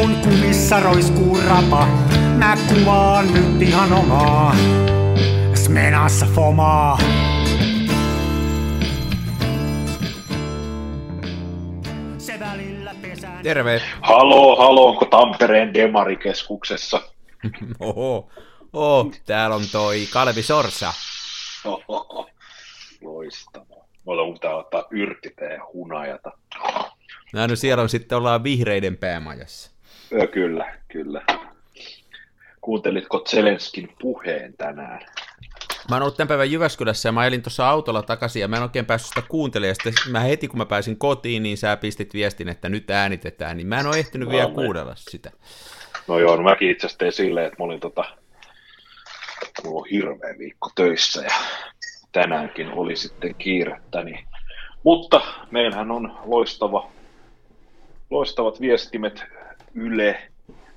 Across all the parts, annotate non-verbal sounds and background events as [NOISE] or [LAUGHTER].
kun kumissa roiskuu rapa, mä kuvaan nyt ihan omaa. Smenassa fomaa. Se välillä pesään. Terve. Halo, halo, onko Tampereen Demarikeskuksessa? [LAUGHS] Oho. Oh, täällä on toi Kalvi Sorsa. Ohoho. Loistavaa. Mulla on pitää ottaa yrttiteen hunajata. No, no siellä on sitten ollaan vihreiden päämajassa. Ö, kyllä, kyllä. Kuuntelitko Zelenskin puheen tänään? Mä oon ollut tämän päivän Jyväskylässä ja mä elin tuossa autolla takaisin ja mä en oikein päässyt sitä kuuntelemaan. Ja sitten mä heti kun mä pääsin kotiin, niin sä pistit viestin, että nyt äänitetään, niin mä en ole ehtinyt No, vielä me- kuudella sitä. No joo, no mäkin itse asiassa tein silleen, että mä olin tota, mulla on hirveä viikko töissä ja tänäänkin oli sitten kiirettä, niin... Mutta meillähän on loistava, loistavat viestimet Yle,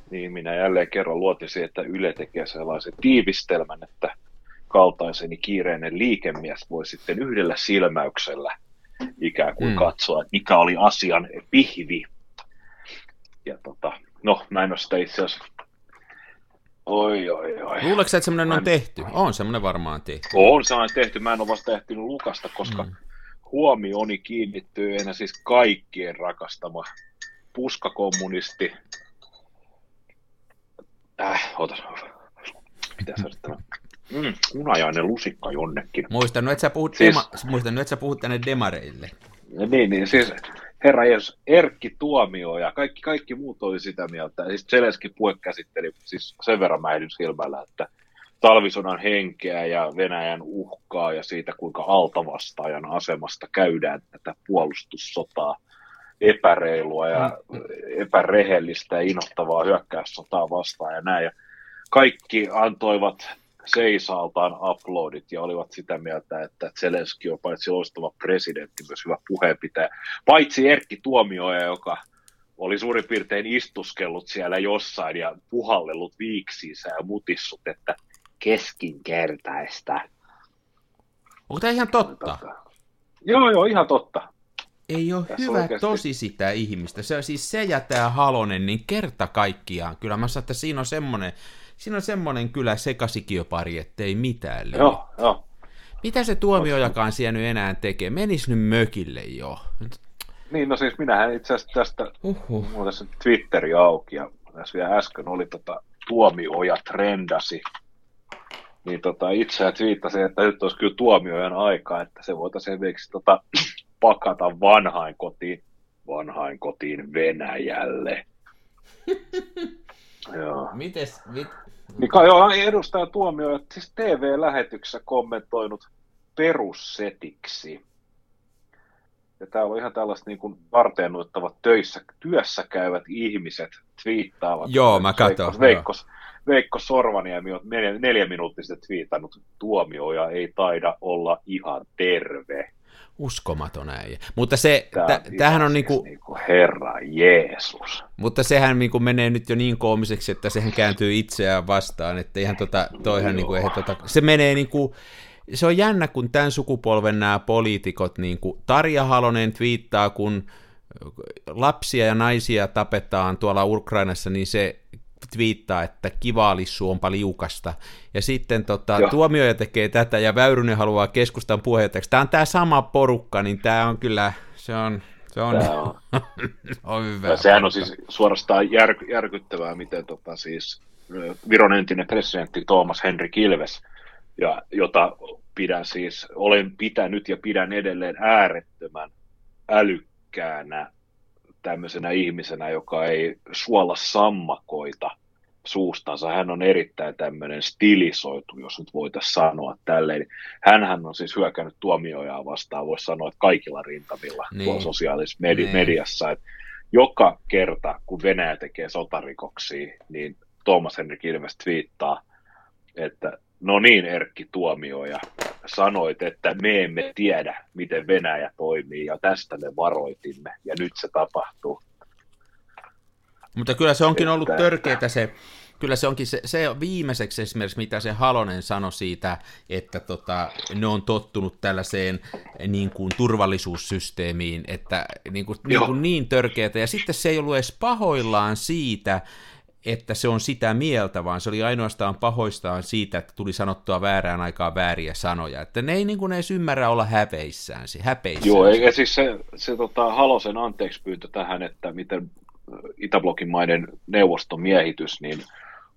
niin minä jälleen kerran luotin siihen, että Yle tekee sellaisen tiivistelmän, että kaltaiseni kiireinen liikemies voi sitten yhdellä silmäyksellä ikään kuin Mm. katsoa, että mikä oli asian pihvi. Ja tota, no, mä en ole sitä itse asiassa... Oi, oi, oi. Luuleeko että semmoinen on en- tehty? On semmoinen varmaan tehty. On sellainen tehty, mä en ole vasta ehtinyt lukasta, koska mm. huomioni kiinnittyy enää siis kaikkien rakastama puskakommunisti. Äh, ota. Mitä se tämä? Mm, unajainen lusikka jonnekin. Muistan että sä puhut, Siis- dema, muistan että sä puhut tänne demareille. Niin, niin siis herra Jeesus, Erkki Tuomio ja kaikki, kaikki muut oli sitä mieltä. Siis Zelenski puhe käsitteli siis sen verran mä silmällä, että talvisodan henkeä ja Venäjän uhkaa ja siitä, kuinka altavastaajan asemasta käydään tätä puolustussotaa epäreilua ja epärehellistä ja inhottavaa hyökkäyssotaa vastaan ja näin. Ja kaikki antoivat seisaltaan uploadit ja olivat sitä mieltä, että Zelenski on paitsi loistava presidentti, myös hyvä puheenpitäjä. Paitsi Erkki Tuomioja, joka oli suurin piirtein istuskellut siellä jossain ja puhallellut viiksiinsä ja mutissut, että keskinkertaista. Onko tämä ihan totta? Joo, joo, ihan totta. Ei ole Tässä hyvä oikeasti- tosi sitä ihmistä. Se on siis se ja tämä Halonen, niin kerta kaikkiaan. Kyllä mä sanon, että siinä on semmoinen, siinä on semmoinen kyllä sekasikiopari, ettei mitään. Joo, joo. Mitä se tuomiojakaan siellä nyt enää tekee? Menis nyt mökille jo. Niin, no siis minähän itse asiassa tästä, Uhuh. mulla tässä Twitteri auki ja tässä vielä äsken oli tota Tuomioja trendasi. Niin tota, itse twiittasin, että nyt olisi kyllä tuomiojan aika, että se voitaisiin esimerkiksi tota, pakata vanhain kotiin, vanhain kotiin Venäjälle. [LAUGHS] Joo. Mites, mit... Mika, joo, edustaja Tuomio, siis TV-lähetyksessä kommentoinut perussetiksi. Ja täällä on ihan tällaiset niin kuin varteennuittavat töissä, työssä käyvät ihmiset twiittaavat. Joo, mä Veikko, Veikko, Veikko Sorvaniemi on neljä, neljä minuuttia sitten twiitannut, tuomioja ei taida olla ihan terve. Uskomaton äijä. Mutta se, Tää tä, ihan tämähän on siis niinku, niinku Herra Jeesus. mutta sehän niinku menee nyt jo niin koomiseksi, että sehän kääntyy itseään vastaan, että ihan tota, toihan niinku, eihän tota, se menee niinku, se on jännä, kun tämän sukupolven nämä poliitikot, niin kuin Tarja Halonen twiittaa, kun lapsia ja naisia tapetaan tuolla Ukrainassa, niin se twiittaa, että kivaalissu onpa liukasta. Ja sitten tota, Joo. tuomioja tekee tätä ja Väyrynen haluaa keskustan puheenjohtajaksi. Tämä on tämä sama porukka, niin tämä on kyllä, se on, se on, Tää on, [LAUGHS] on hyvä. ja sehän on siis suorastaan jär, järkyttävää, miten tota siis Viron entinen presidentti Thomas Henry Kilves, ja, jota pidän siis, olen pitänyt ja pidän edelleen äärettömän älykkäänä tämmöisenä ihmisenä, joka ei suolla sammakoita suustansa. Hän on erittäin tämmöinen stilisoitu, jos nyt voitaisiin sanoa tälleen. Hänhän on siis hyökännyt tuomiojaa vastaan, voisi sanoa, että kaikilla rintamilla Niin. sosiaalisessa medi- Niin. mediassa. Että joka kerta, kun Venäjä tekee sotarikoksia, niin Thomas Henrik Ilves twiittaa, että no niin Erkki Tuomioja, sanoit, että me emme tiedä, miten Venäjä toimii ja tästä me varoitimme ja nyt se tapahtuu. Mutta kyllä se onkin ollut törkeätä se, Kyllä se onkin se, se viimeiseksi esimerkiksi, mitä se Halonen sanoi siitä, että tota, ne on tottunut tällaiseen niin kuin turvallisuussysteemiin, että niin, kuin, niin, kuin niin törkeätä, ja sitten se ei ollut edes pahoillaan siitä, että se on sitä mieltä, vaan se oli ainoastaan pahoistaan siitä, että tuli sanottua väärään aikaan vääriä sanoja. Että ne ei niin kuin edes ymmärrä olla häpeissään. häpeissään. Joo, ja siis se, se tota, Halosen anteeksi pyyntö tähän, että miten Itäblokin maiden neuvoston miehitys, niin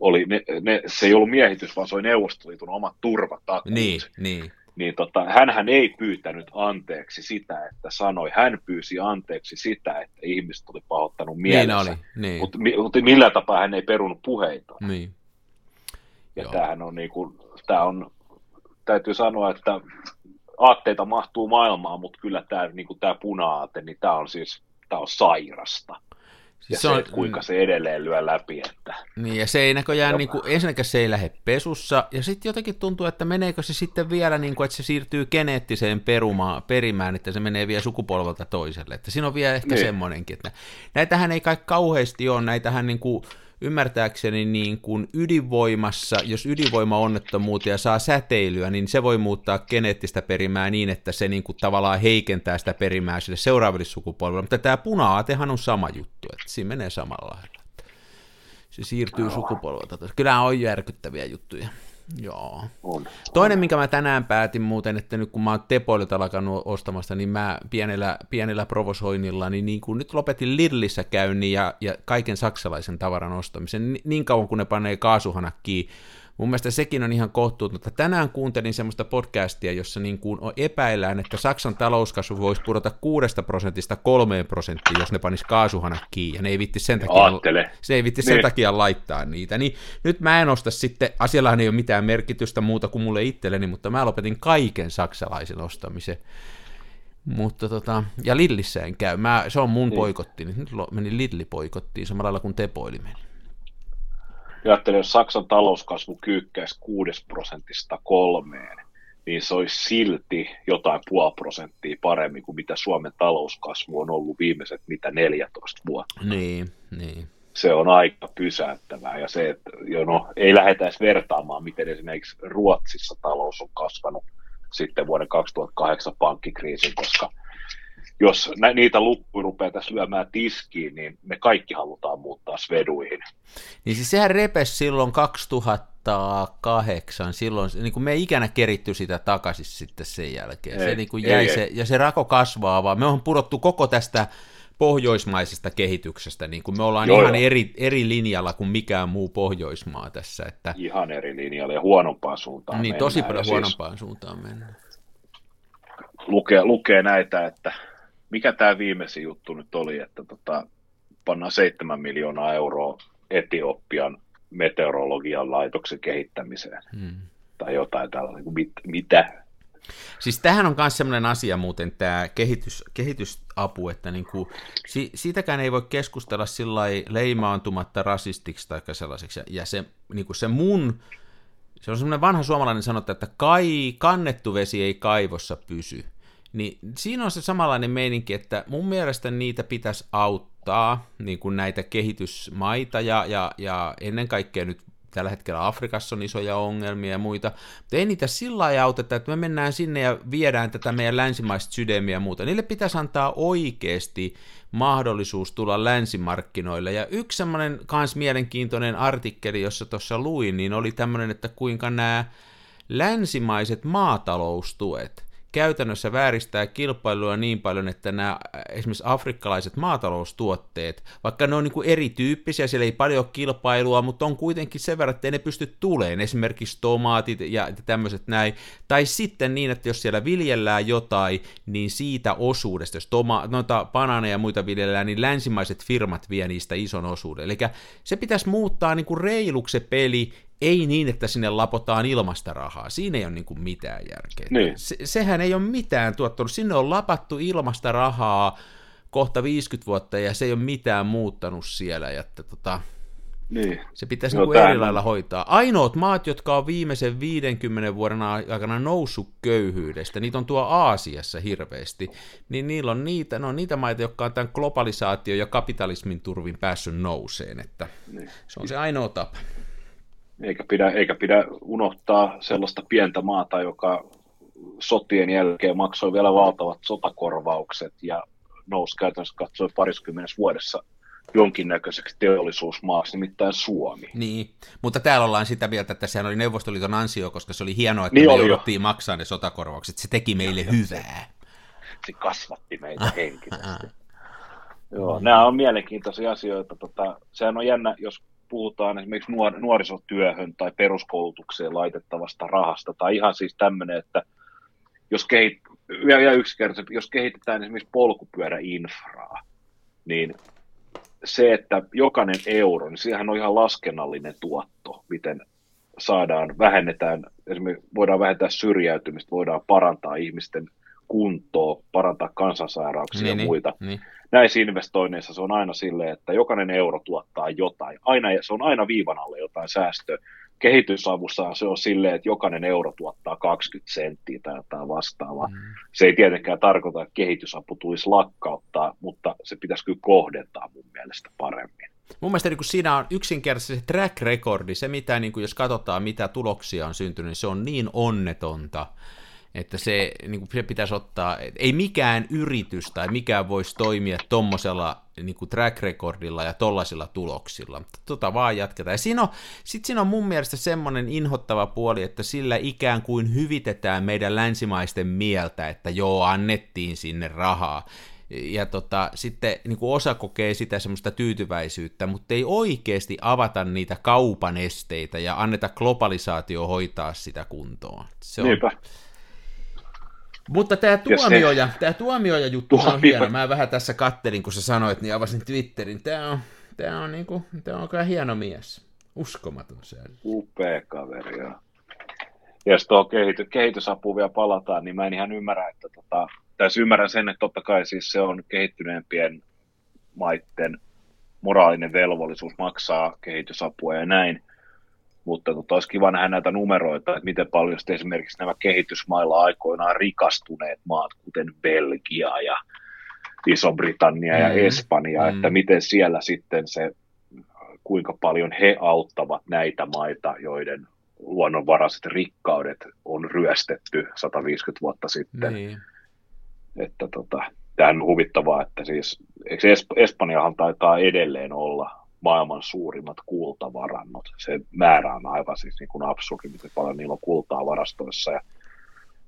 oli, ne, ne, se ei ollut miehitys, vaan se oli Neuvostoliiton omat turvatakuut. Niin, niin niin tota, hänhän ei pyytänyt anteeksi sitä, että sanoi, hän pyysi anteeksi sitä, että ihmiset oli pahoittanut mielensä, niin oli, niin. Mutta, mutta millä tapaa hän ei perunut puheita. Niin. Ja Joo. tämähän on, niin kuin, tämä on, täytyy sanoa, että aatteita mahtuu maailmaan, mutta kyllä tämä, niin kuin tämä puna-aate, niin tämä on siis tämä on sairasta. Siis ja se, on, se, kuinka se edelleen lyö läpi. Että... Niin, ja se ei näköjään, niin kuin, ensinnäkään se ei lähde pesussa, ja sitten jotenkin tuntuu, että meneekö se sitten vielä, niin kuin, että se siirtyy geneettiseen perumaan, perimään, että se menee vielä sukupolvelta toiselle. Että siinä on vielä ehkä niin. semmoinenkin, että näitähän ei kai kauheasti ole, näitähän niin kuin, ymmärtääkseni niin kuin ydinvoimassa, jos ydinvoima onnettomuutia saa säteilyä, niin se voi muuttaa geneettistä perimää niin, että se niin kuin tavallaan heikentää sitä perimää sille seuraaville sukupolville. Mutta tämä puna-aatehan on sama juttu, että siinä menee samalla lailla. Se siirtyy sukupolvelta. Kyllä on järkyttäviä juttuja. Joo. On. Toinen, minkä mä tänään päätin muuten, että nyt kun mä oon Tepoilta alkanut ostamasta, niin mä pienellä, pienellä provosoinnilla, niin, niin kun nyt lopetin Lidlissä käynnin ja, ja kaiken saksalaisen tavaran ostamisen, niin, niin kauan kun ne panee kaasuhanakkiin Mun mielestä sekin on ihan kohtuutonta. Tänään kuuntelin semmoista podcastia, jossa niin kuin epäillään, että Saksan talouskasvu voisi pudota 6 prosentista 3 prosenttiin, jos ne panis kaasuhanat kiinni, ja ne ei vitti sen takia, Aattele. se ei vitti sen niin. takia laittaa niitä. Niin nyt mä en osta sitten, asiallahan ei ole mitään merkitystä muuta kuin mulle itselleni, mutta mä lopetin kaiken saksalaisen ostamisen. Mutta tota, ja Lidlissä en käy. Mä, se on mun niin. poikotti. Nyt meni Lidli poikottiin samalla lailla kuin Tepoili meni ajattelin, jos Saksan talouskasvu kyykkäisi 6 prosentista kolmeen, niin se olisi silti jotain puoli prosenttia paremmin kuin mitä Suomen talouskasvu on ollut viimeiset mitä 14 vuotta. Niin, niin. Se on aika pysäyttävää ja se, että jo no, ei lähdetä edes vertaamaan, miten esimerkiksi Ruotsissa talous on kasvanut sitten vuoden 2008 pankkikriisin, koska – jos niitä lukkuja rupeaa tässä lyömään tiskiin, niin me kaikki halutaan muuttaa sveduihin. Niin siis sehän repes silloin 2008, silloin niin kuin me ei ikänä keritty sitä takaisin sitten sen jälkeen. Ei, se niin kuin jäi ei, se, ei. ja se rako kasvaa vaan. Me on pudottu koko tästä pohjoismaisesta kehityksestä, niin kuin me ollaan Joo, ihan eri, eri linjalla kuin mikään muu Pohjoismaa tässä. Että... Ihan eri linjalla ja huonompaan suuntaan Niin, tosi paljon siis huonompaan siis... suuntaan mennään. Lukee, lukee näitä, että mikä tämä viimeisin juttu nyt oli, että tota, pannaan 7 miljoonaa euroa Etiopian meteorologian laitoksen kehittämiseen. Hmm. Tai jotain tällaista, mit, mitä? Siis tähän on myös sellainen asia muuten, tämä kehitys, kehitysapu, että niin kuin, si, siitäkään ei voi keskustella sillä leimaantumatta rasistiksi tai sellaiseksi. Ja se, niin kuin se mun, se on semmoinen vanha suomalainen sanonta, että kai, kannettu vesi ei kaivossa pysy. Niin siinä on se samanlainen meininki, että mun mielestä niitä pitäisi auttaa, niin kuin näitä kehitysmaita ja, ja, ja ennen kaikkea nyt tällä hetkellä Afrikassa on isoja ongelmia ja muita, mutta ei niitä sillä lailla auteta, että me mennään sinne ja viedään tätä meidän länsimaista sydämiä ja muuta. Niille pitäisi antaa oikeasti mahdollisuus tulla länsimarkkinoille. Ja yksi semmoinen kans mielenkiintoinen artikkeli, jossa tuossa luin, niin oli tämmöinen, että kuinka nämä länsimaiset maataloustuet, käytännössä vääristää kilpailua niin paljon, että nämä äh, esimerkiksi afrikkalaiset maataloustuotteet, vaikka ne on niin kuin erityyppisiä, siellä ei paljon ole kilpailua, mutta on kuitenkin sen verran, että ne pysty tuleen, esimerkiksi tomaatit ja tämmöiset näin, tai sitten niin, että jos siellä viljellään jotain, niin siitä osuudesta, jos toma, noita banaaneja ja muita viljellään, niin länsimaiset firmat vie niistä ison osuuden. Eli se pitäisi muuttaa niin kuin reiluksi se peli, ei niin, että sinne lapotaan ilmasta rahaa. Siinä ei ole niin kuin mitään järkeä. Niin. Se, sehän ei ole mitään tuottanut. Sinne on lapattu ilmasta rahaa kohta 50 vuotta ja se ei ole mitään muuttanut siellä. Ja että, tota, niin. Se pitäisi no, niin eri lailla hoitaa. Ainoat maat, jotka on viimeisen 50 vuoden aikana noussut köyhyydestä, niitä on tuo Aasiassa hirveästi, niin niillä on niitä, no, niitä maita, jotka on tämän globalisaatio ja kapitalismin turvin päässyt nouseen, että niin. se on se ainoa tapa. Eikä pidä, eikä pidä unohtaa sellaista pientä maata, joka sotien jälkeen maksoi vielä valtavat sotakorvaukset ja nousi käytännössä katsoen pariskymmenessä vuodessa jonkinnäköiseksi teollisuusmaaksi, nimittäin Suomi. Niin, mutta täällä ollaan sitä mieltä, että sehän oli Neuvostoliiton ansio, koska se oli hienoa, että niin me jouduttiin maksaa ne sotakorvaukset. Se teki meille ja, hyvää. Se, se kasvatti meitä [LAUGHS] henkisesti. Joo, nämä on mielenkiintoisia asioita. Tota, sehän on jännä, jos puhutaan esimerkiksi nuor- nuorisotyöhön tai peruskoulutukseen laitettavasta rahasta, tai ihan siis tämmöinen, että jos, kehit- ja, ja yksinkertaisesti, jos kehitetään esimerkiksi polkupyöräinfraa, niin se, että jokainen euro, niin siihen on ihan laskennallinen tuotto, miten saadaan, vähennetään, esimerkiksi voidaan vähentää syrjäytymistä, voidaan parantaa ihmisten kuntoa, parantaa kansansairauksia niin, ja niin, muita. Niin. Näissä investoinneissa se on aina silleen, että jokainen euro tuottaa jotain. Aina, se on aina viivan alle jotain säästöä. Kehitysavussa se on silleen, että jokainen euro tuottaa 20 senttiä tai jotain vastaavaa. Mm. Se ei tietenkään tarkoita, että kehitysapu tulisi lakkauttaa, mutta se pitäisi kyllä kohdentaa mun mielestä paremmin. Mun mielestä niin kun siinä on yksinkertaisesti se track recordi, se mitä, niin kun jos katsotaan mitä tuloksia on syntynyt, niin se on niin onnetonta, että se, niin kuin se pitäisi ottaa, ei mikään yritys tai mikään voisi toimia tuommoisella niin track recordilla ja tollaisilla tuloksilla. Tota vaan jatketaan. Ja siinä on, sit siinä on mun mielestä semmoinen inhottava puoli, että sillä ikään kuin hyvitetään meidän länsimaisten mieltä, että joo, annettiin sinne rahaa. Ja tota, sitten niin kuin osa kokee sitä semmoista tyytyväisyyttä, mutta ei oikeasti avata niitä kaupan esteitä ja anneta globalisaatio hoitaa sitä kuntoon. Se on, Niinpä. Mutta tämä tuomioja, se... tämä tuomioja juttu on hieno. Mä vähän tässä kattelin, kun sä sanoit, niin avasin Twitterin. Tämä on, tämä on, niin kuin, tämä on kyllä hieno mies. Uskomaton se. Upea kaveri, joo. Ja jos tuohon kehity, kehitysapuun vielä palataan, niin mä en ihan ymmärrä, että tota, tässä ymmärrän sen, että totta kai siis se on kehittyneempien maiden moraalinen velvollisuus maksaa kehitysapua ja näin, mutta tota, olisi kiva nähdä näitä numeroita, että miten paljon esimerkiksi nämä kehitysmailla aikoinaan rikastuneet maat, kuten Belgia ja Iso-Britannia mm, ja Espanja, mm. että miten siellä sitten se, kuinka paljon he auttavat näitä maita, joiden luonnonvaraiset rikkaudet on ryöstetty 150 vuotta sitten. Niin. Että tota, tämä on huvittavaa, että siis Espanjahan taitaa edelleen olla maailman suurimmat kultavarannot. Se määrä on aivan siis niin kuin absurdi, miten paljon niillä on kultaa varastoissa. Ja,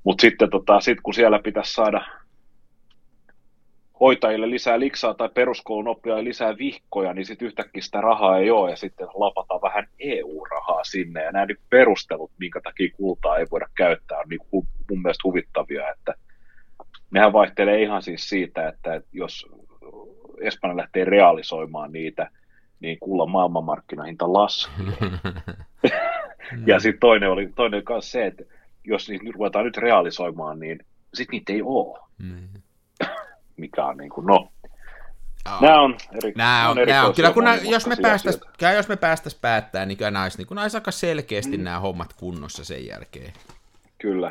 mutta sitten tota, sit kun siellä pitäisi saada hoitajille lisää liksaa tai peruskoulun oppilaille lisää vihkoja, niin sitten yhtäkkiä sitä rahaa ei ole ja sitten lapata vähän EU-rahaa sinne. Ja nämä niin perustelut, minkä takia kultaa ei voida käyttää, on niin kuin mun mielestä huvittavia, että nehän vaihtelee ihan siis siitä, että jos Espanja lähtee realisoimaan niitä, niin kullan maailmanmarkkinahinta laskee. [LAUGHS] ja sitten toinen oli toinen kanssa se, että jos niitä nyt ruvetaan nyt realisoimaan, niin sitten niitä ei ole. [CLEARS THROAT] Mm. Mikä on niin kuin, no, Oh. Nämä on, eri, nämä on, nämä on kyllä, kun nämä, jos, me päästäis, jos me päästäis päättää, niin kyllä näis, niin kun näis aika selkeästi mm. nämä hommat kunnossa sen jälkeen. Kyllä.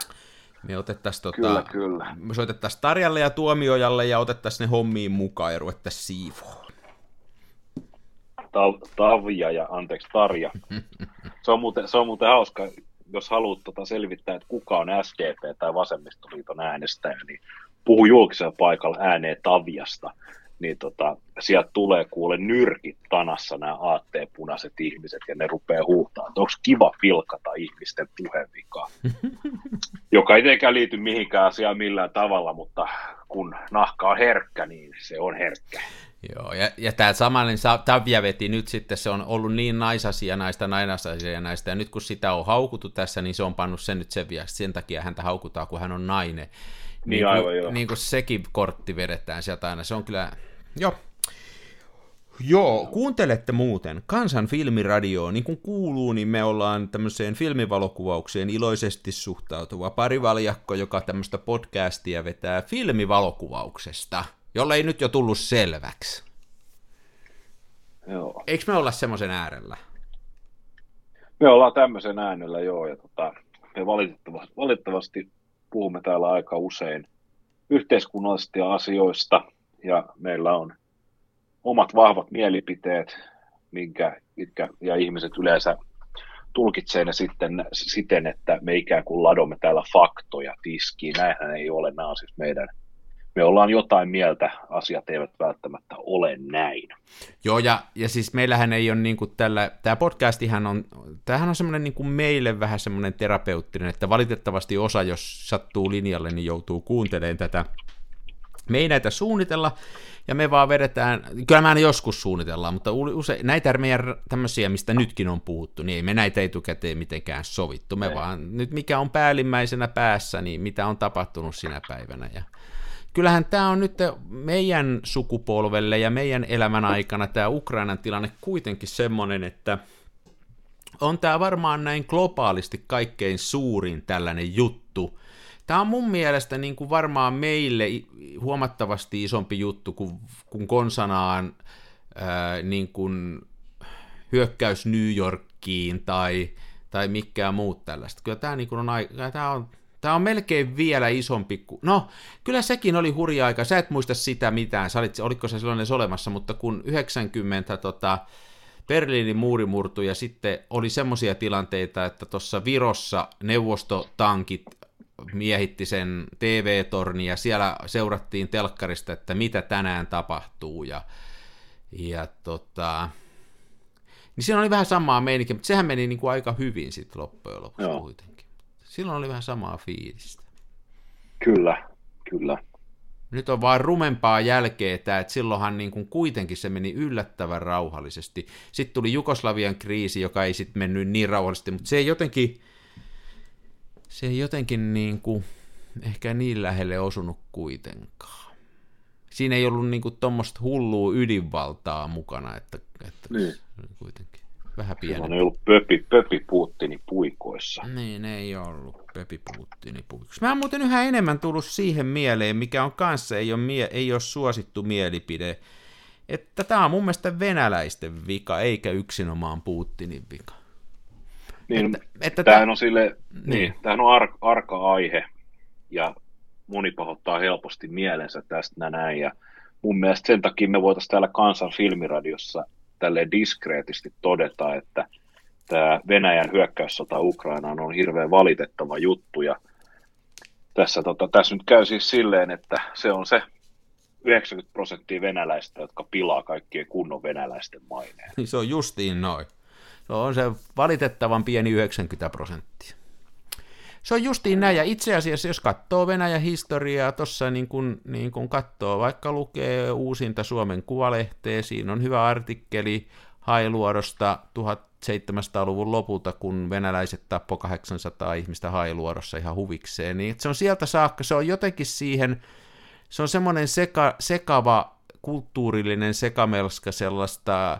Me otettaisiin tota, kyllä, kyllä. Me soitettaisiin Tarjalle ja Tuomiojalle ja otettaisiin ne hommiin mukaan ja ruvettaisiin siivoon. Tavja ja anteeksi Tarja. [LAUGHS] Se on muuten, se on muuten hauska, jos haluat tota selvittää, että kuka on SDP tai Vasemmistoliiton äänestäjä, niin puhu julkisella paikalla ääneen Tavjasta, niin tota, sieltä tulee kuule nyrkit tanassa nämä aatteepunaiset ihmiset ja ne rupeaa huuhtaa, että onko kiva pilkata ihmisten puhevikaa, [LAUGHS] joka ei tietenkään liity mihinkään asiaan millään tavalla, mutta kun nahka on herkkä, niin se on herkkä. Joo, ja, ja tämä samainen Tavia veti nyt sitten, se on ollut niin naisasia näistä nainasasia näistä, ja nyt kun sitä on haukuttu tässä, niin se on pannut sen nyt sen viaksi, sen takia häntä haukutaan, kun hän on nainen. Niin, niin aivan kuin, joo. Niin kuin sekin kortti vedetään sieltä aina, se on kyllä, joo. Joo, kuuntelette muuten Kansan filmiradio, niin kuin kuuluu, niin me ollaan tämmöiseen filmivalokuvaukseen iloisesti suhtautuva parivaljakko, joka tämmöistä podcastia vetää filmivalokuvauksesta – jolle ei nyt jo tullut selväksi. Joo. Eikö me olla semmoisen äärellä? Me ollaan tämmöisen äänellä, joo, ja tota, me valitettavasti, valitettavasti puhumme täällä aika usein yhteiskunnallisista asioista, ja meillä on omat vahvat mielipiteet, minkä, mitkä, ja ihmiset yleensä tulkitsee ne sitten siten, että me ikään kuin ladomme täällä faktoja tiskiin. Näinhän ei ole, nämä on siis meidän me ollaan jotain mieltä, asiat eivät välttämättä ole näin. Joo, ja, ja siis meillähän ei ole niin kuin tällä, tämä podcastihan on, tämähän on semmoinen niin kuin meille vähän semmoinen terapeuttinen, että valitettavasti osa, jos sattuu linjalle, niin joutuu kuuntelemaan tätä. Me ei näitä suunnitella, ja me vaan vedetään, kyllä mä joskus suunnitellaan, mutta usein näitä meidän tämmöisiä, mistä nytkin on puhuttu, niin ei me näitä etukäteen mitenkään sovittu. Me ei. vaan nyt mikä on päällimmäisenä päässä, niin mitä on tapahtunut sinä päivänä. Ja kyllähän tämä on nyt meidän sukupolvelle ja meidän elämän aikana tämä Ukrainan tilanne kuitenkin semmoinen, että on tämä varmaan näin globaalisti kaikkein suurin tällainen juttu. Tämä on mun mielestä niin kuin varmaan meille huomattavasti isompi juttu kuin, kuin konsanaan ää, niin kuin hyökkäys New Yorkiin tai, tai mikään muut tällaista. Kyllä tämä, niin kuin on, tämä on Tämä on melkein vielä isompi kuin... No, kyllä sekin oli hurja aika. Sä et muista sitä mitään. Sä olit, oliko se silloin edes olemassa, mutta kun 90 tota, Berliinin muuri murtui ja sitten oli semmoisia tilanteita, että tuossa Virossa neuvostotankit miehitti sen TV-torni ja siellä seurattiin telkkarista, että mitä tänään tapahtuu ja, ja tota, niin siinä oli vähän samaa meininkiä, mutta sehän meni niin kuin aika hyvin sitten loppujen lopuksi Joo. kuitenkin. Silloin oli vähän samaa fiilistä. Kyllä, kyllä. Nyt on vaan rumempaa jälkeä tämä, että silloinhan niin kuin kuitenkin se meni yllättävän rauhallisesti. Sitten tuli Jugoslavian kriisi, joka ei sitten mennyt niin rauhallisesti, mutta se ei jotenkin, se ei jotenkin niin kuin ehkä niin lähelle osunut kuitenkaan. Siinä ei ollut niin tuommoista hullua ydinvaltaa mukana, että, että niin. kuitenkin. Vähän pieni. Silloin ei ollut Pöpi, Pöpi Putini puikoissa. Niin, ei ollut Pöpi Putini puikoissa. Mä oon muuten yhä enemmän tullut siihen mieleen, mikä on kanssa ei ole, mie- ei ole suosittu mielipide, että tämä on mun mielestä venäläisten vika, eikä yksinomaan Putinin vika. Niin, että, että tämähän on sille, niin. niin tämähän on ar- arka aihe, ja moni pahoittaa helposti mielensä tästä näin, ja mun mielestä sen takia me voitaisiin täällä Kansan filmiradiossa tälle diskreetisti todeta, että tämä Venäjän hyökkäyssota Ukrainaan on hirveän valitettava juttu ja tässä, tota, tässä nyt käy siis silleen, että se on se 90 prosenttia venäläistä, jotka pilaa kaikkien kunnon venäläisten maineen. Niin se on justiin noin. Se on se valitettavan pieni 90 prosenttia. Se on justiin näin, ja itse asiassa jos katsoo Venäjän historiaa, tuossa niin kun, niin kun katsoo, vaikka lukee uusinta Suomen Kuvalehteä, siinä on hyvä artikkeli Hailuodosta 1700-luvun lopulta, kun venäläiset tappo 800 ihmistä Hailuodossa ihan huvikseen, niin se on sieltä saakka, se on jotenkin siihen, se on semmoinen seka, sekava kulttuurillinen sekamelska sellaista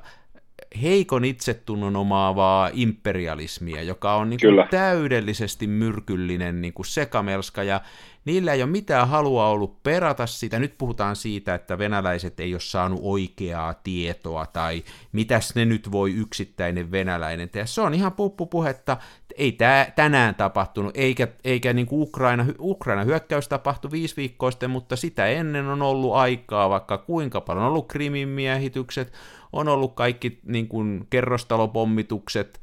heikon itsetunnon omaavaa imperialismia, joka on niin kuin täydellisesti myrkyllinen niin kuin sekamelska, ja niillä ei ole mitään halua ollut perata sitä. Nyt puhutaan siitä, että venäläiset ei ole saanut oikeaa tietoa, tai mitäs ne nyt voi yksittäinen venäläinen tehdä. Se on ihan puppupuhetta, ei tämä tänään tapahtunut, eikä, eikä niin kuin Ukraina, Ukraina hyökkäys tapahtui viisi viikkoa sitten, mutta sitä ennen on ollut aikaa vaikka kuinka paljon. On ollut Krimin miehitykset, on ollut kaikki niin kuin, kerrostalopommitukset,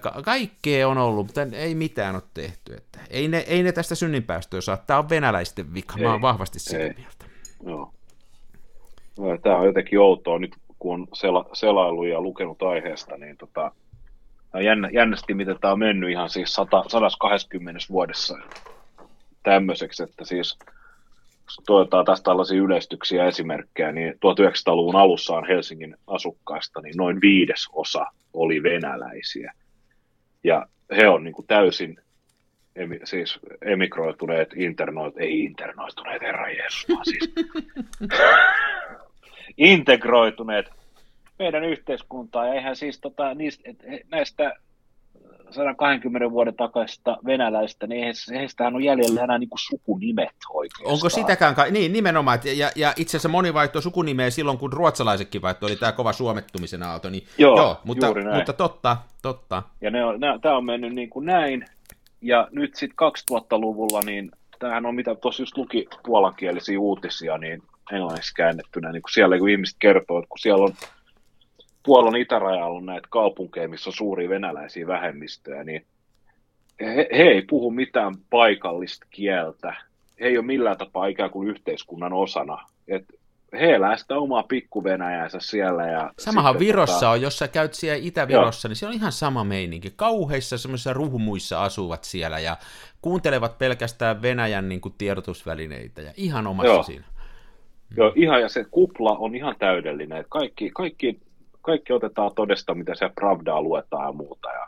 ka- kaikkea on ollut, mutta ei mitään ole tehty. Että ei, ne, ei ne tästä synninpäästöä saa. Tämä on venäläisten vika. Ei, Mä oon vahvasti sitä ei. mieltä. Joo. No, tämä on jotenkin outoa nyt, kun on sela, selailu ja lukenut aiheesta, niin tota, jännä, jännästi, miten tämä on mennyt ihan siis 100, 120 vuodessa tämmöiseksi, että siis tuotaan tästä tällaisia yleistyksiä esimerkkejä, niin 1900-luvun alussa on Helsingin asukkaista niin noin viides osa oli venäläisiä. Ja he on niin kuin täysin emi, siis emigroituneet, internoit, ei internoituneet, herra Jeesus, vaan siis [LAUGHS] integroituneet meidän yhteiskuntaan. Ja eihän siis tota, niistä, et, näistä 120 vuoden takaisesta venäläistä, niin heistähän on jäljellä enää niin kuin sukunimet oikeastaan. Onko sitäkään? Niin, nimenomaan. Ja, ja itse asiassa moni vaihtoi sukunimeä silloin, kun ruotsalaisetkin vaihtoi, oli tämä kova suomettumisen aalto. Niin, joo, joo mutta, mutta totta, totta. Ja ne on, ne, tämä on mennyt niin kuin näin, ja nyt sitten 2000-luvulla, niin tämähän on mitä tuossa just luki puolankielisiä uutisia, niin englanniksi käännettynä, niin kun siellä kun ihmiset kertoo, että kun siellä on Puolan itärajalla on näitä kaupunkeja, missä on suuria venäläisiä vähemmistöjä, niin he, he ei puhu mitään paikallista kieltä. He ei ole millään tapaa ikään kuin yhteiskunnan osana. Et he elää sitä omaa pikkuvenäjäänsä siellä. Ja Samahan Virossa tota... on, jos sä käyt siellä Itä-Virossa, Joo. niin siellä on ihan sama meininki. Kauheissa semmoisissa ruhumuissa asuvat siellä ja kuuntelevat pelkästään Venäjän niin kuin, tiedotusvälineitä ja ihan omassa Joo. siinä. Joo, ihan ja se kupla on ihan täydellinen. Kaikki, kaikki, kaikki otetaan todesta, mitä se Pravdaa luetaan ja muuta. Ja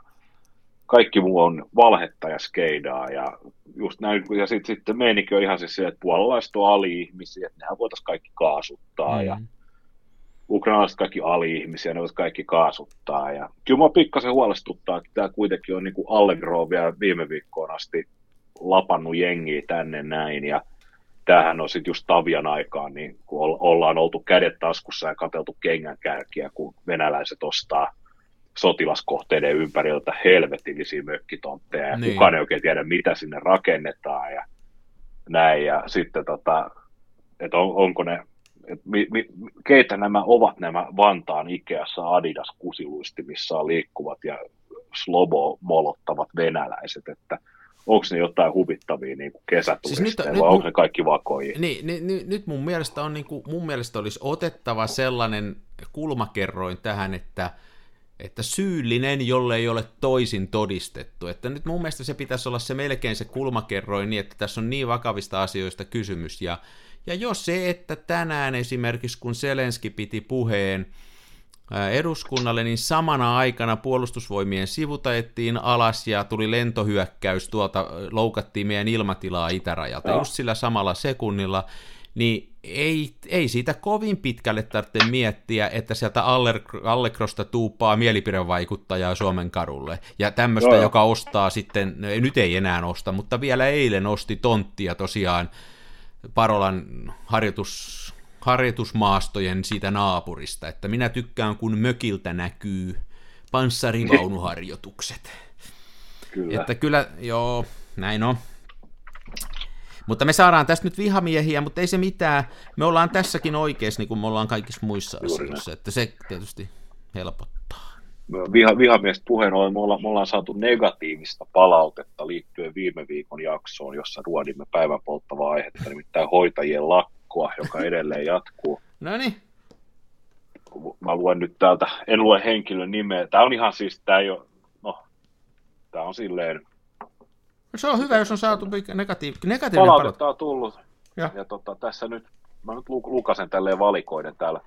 kaikki muu on valhetta ja skeidaa ja just näin, ja sitten sit meininki on ihan siis se, että puolalaiset on ali-ihmisiä, että nehän voitaisiin kaikki kaasuttaa mm. ja ukrainalaiset kaikki ali-ihmisiä, ne voitaisiin kaikki kaasuttaa ja kyllä mua pikkasen huolestuttaa, että tämä kuitenkin on niin kuin Allegro vielä viime viikkoon asti lapannut jengiä tänne näin ja tämähän on sitten just Tavian aikaan, niin kun ollaan oltu kädet taskussa ja katseltu kengänkärkiä, kun venäläiset ostaa – sotilaskohteiden ympäriltä helvetillisiä mökkitontteja, ja niin. kukaan ei oikein tiedä, mitä sinne rakennetaan, ja näin, ja sitten tota, että on, onko ne, et mi, mi, keitä nämä ovat nämä Vantaan Ikeassa Adidas kusiluistimissa liikkuvat ja slobo molottavat venäläiset, että onko ne jotain huvittavia niin kuin kesäturisteja siis nyt, vai onko ne kaikki vakoja? Niin, niin, niin, nyt mun mielestä, on, niin kuin, mun mielestä olisi otettava sellainen kulmakerroin tähän, että että syyllinen, jolle ei ole toisin todistettu. Että nyt mun mielestä se pitäisi olla se melkein se kulmakerroin niin, että tässä on niin vakavista asioista kysymys. Ja, ja jos se, että tänään esimerkiksi kun Selenski piti puheen eduskunnalle, niin samana aikana puolustusvoimien sivut ajettiin alas ja tuli lentohyökkäys tuolta, loukattiin meidän ilmatilaa itärajalta. Just sillä samalla sekunnilla, niin ei, ei siitä kovin pitkälle tarvitse miettiä, että sieltä Allegrosta tuuppaa mielipidevaikuttajaa Suomen karulle. Ja tämmöistä, no, joka ostaa sitten, no, nyt ei enää osta, mutta vielä eilen osti tonttia tosiaan Parolan harjoitus, harjoitusmaastojen siitä naapurista, että minä tykkään, kun mökiltä näkyy panssarivaunuharjoitukset. Kyllä. Että kyllä, joo, näin on. Mutta me saadaan tästä nyt vihamiehiä, mutta ei se mitään. Me ollaan tässäkin oikeassa, niin kuin me ollaan kaikissa muissa Juuri asioissa, että se tietysti helpottaa. Viha, vihamiestä puheen ollen, me ollaan, me ollaan saatu negatiivista palautetta liittyen viime viikon jaksoon, jossa ruodimme päivän polttavaa aihetta, nimittäin hoitajien lakkoa, joka edelleen jatkuu. No niin. Mä luen nyt täältä, en lue henkilön nimeä. Tämä on ihan siis, tämä ei ole, no, tämä on silleen, se on hyvä, jos on saatu negatiiv- negatiivinen palautetta. on tullut. Ja, ja tota, tässä nyt, mä nyt lukasen tälleen valikoiden täällä.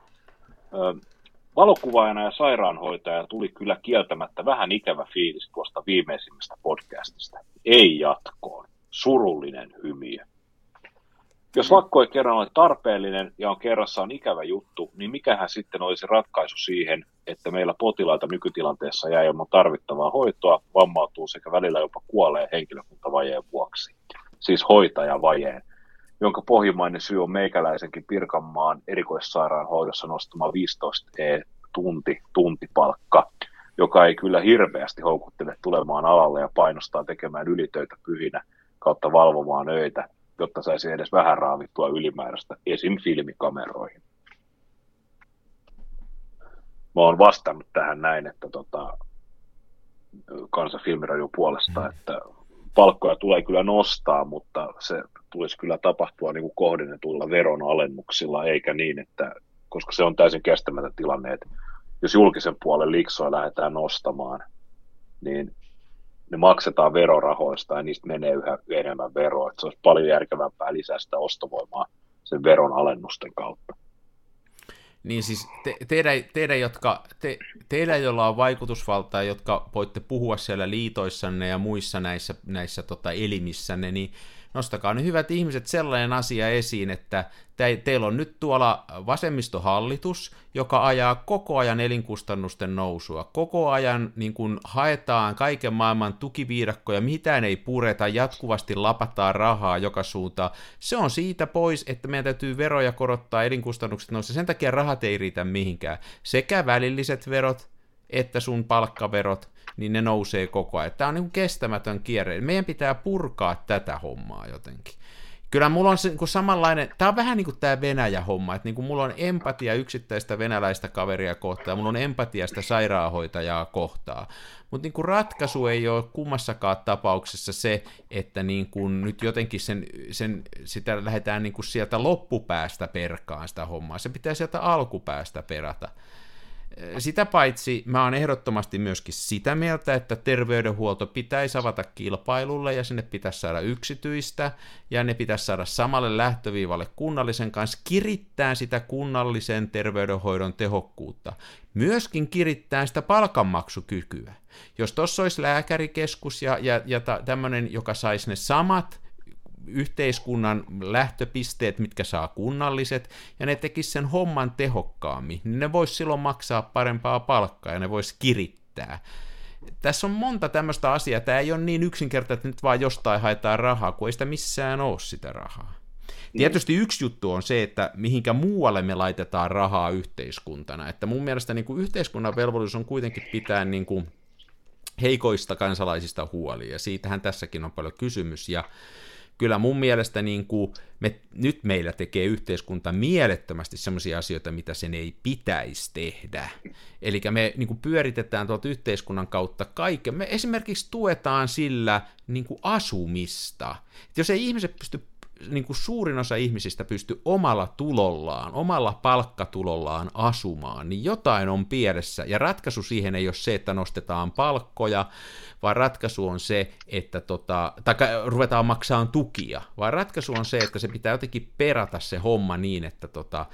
Ö, valokuvaajana ja sairaanhoitaja tuli kyllä kieltämättä vähän ikävä fiilis tuosta viimeisimmästä podcastista. Ei jatkoon. Surullinen hymiö. Jos lakko ei kerran ole tarpeellinen ja on kerrassaan ikävä juttu, niin mikähän sitten olisi ratkaisu siihen, että meillä potilaita nykytilanteessa jää ilman tarvittavaa hoitoa, vammautuu sekä välillä jopa kuolee henkilökuntavajeen vuoksi. Siis hoitajavajeen, jonka pohjimmainen syy on meikäläisenkin Pirkanmaan erikoissairaanhoidossa nostama 15 e tunti, tuntipalkka, joka ei kyllä hirveästi houkuttele tulemaan alalle ja painostaa tekemään ylitöitä pyhinä kautta valvomaan öitä jotta saisi edes vähän raavittua ylimääräistä esim. filmikameroihin. Mä oon vastannut tähän näin, että tota, kansa filmiraju puolesta, mm. että palkkoja tulee kyllä nostaa, mutta se tulisi kyllä tapahtua niin kuin kohdennetuilla veronalennuksilla, eikä niin, että koska se on täysin kestämätön tilanne, että jos julkisen puolen liksoa lähdetään nostamaan, niin ne maksetaan verorahoista ja niistä menee yhä enemmän veroa. Että se olisi paljon järkevämpää lisää sitä ostovoimaa sen veron alennusten kautta. Niin siis te, teidän, teidän, jotka, te, teidän, joilla on vaikutusvaltaa, jotka voitte puhua siellä liitoissanne ja muissa näissä, näissä tota, elimissänne, niin nostakaa ne hyvät ihmiset sellainen asia esiin, että te, teillä on nyt tuolla vasemmistohallitus, joka ajaa koko ajan elinkustannusten nousua. Koko ajan niin kun haetaan kaiken maailman tukiviidakkoja, mitään ei pureta, jatkuvasti lapataan rahaa joka suuntaan. Se on siitä pois, että meidän täytyy veroja korottaa, elinkustannukset nousee. Sen takia rahat ei riitä mihinkään. Sekä välilliset verot, että sun palkkaverot, niin ne nousee koko ajan. Tämä on niin kestämätön kierre. Meidän pitää purkaa tätä hommaa jotenkin. kyllä mulla on se niin samanlainen, tämä on vähän niin kuin tämä Venäjä-homma, että niin kuin mulla on empatia yksittäistä venäläistä kaveria kohtaan, mulla on empatia sitä sairaanhoitajaa kohtaa, mutta niin ratkaisu ei ole kummassakaan tapauksessa se, että niin kuin nyt jotenkin sen, sen, sitä lähdetään niin kuin sieltä loppupäästä perkaan sitä hommaa, se pitää sieltä alkupäästä perata. Sitä paitsi mä oon ehdottomasti myöskin sitä mieltä, että terveydenhuolto pitäisi avata kilpailulle ja sinne pitäisi saada yksityistä ja ne pitäisi saada samalle lähtöviivalle kunnallisen kanssa, kirittää sitä kunnallisen terveydenhoidon tehokkuutta. Myöskin kirittää sitä palkanmaksukykyä. Jos tuossa olisi lääkärikeskus ja, ja, ja tämmöinen, joka saisi ne samat yhteiskunnan lähtöpisteet, mitkä saa kunnalliset, ja ne tekis sen homman tehokkaammin, niin ne vois silloin maksaa parempaa palkkaa ja ne vois kirittää. Tässä on monta tämmöistä asiaa, tämä ei ole niin yksinkertaista, että nyt vaan jostain haetaan rahaa, kun ei sitä missään ole sitä rahaa. Tietysti yksi juttu on se, että mihinkä muualle me laitetaan rahaa yhteiskuntana. Että mun mielestä niin kuin yhteiskunnan velvollisuus on kuitenkin pitää niin kuin heikoista kansalaisista huoli, ja siitähän tässäkin on paljon kysymys. Ja kyllä mun mielestä niin kuin me, nyt meillä tekee yhteiskunta mielettömästi sellaisia asioita, mitä sen ei pitäisi tehdä. Eli me niin kuin pyöritetään tuolta yhteiskunnan kautta kaiken. Me esimerkiksi tuetaan sillä niin kuin asumista. Et jos ei ihmiset pysty niin kuin suurin osa ihmisistä pysty omalla tulollaan, omalla palkkatulollaan asumaan, niin jotain on pielessä. Ja ratkaisu siihen ei ole se, että nostetaan palkkoja, vaan ratkaisu on se, että tota, tai ruvetaan maksamaan tukia, vaan ratkaisu on se, että se pitää jotenkin perata se homma niin, että tota,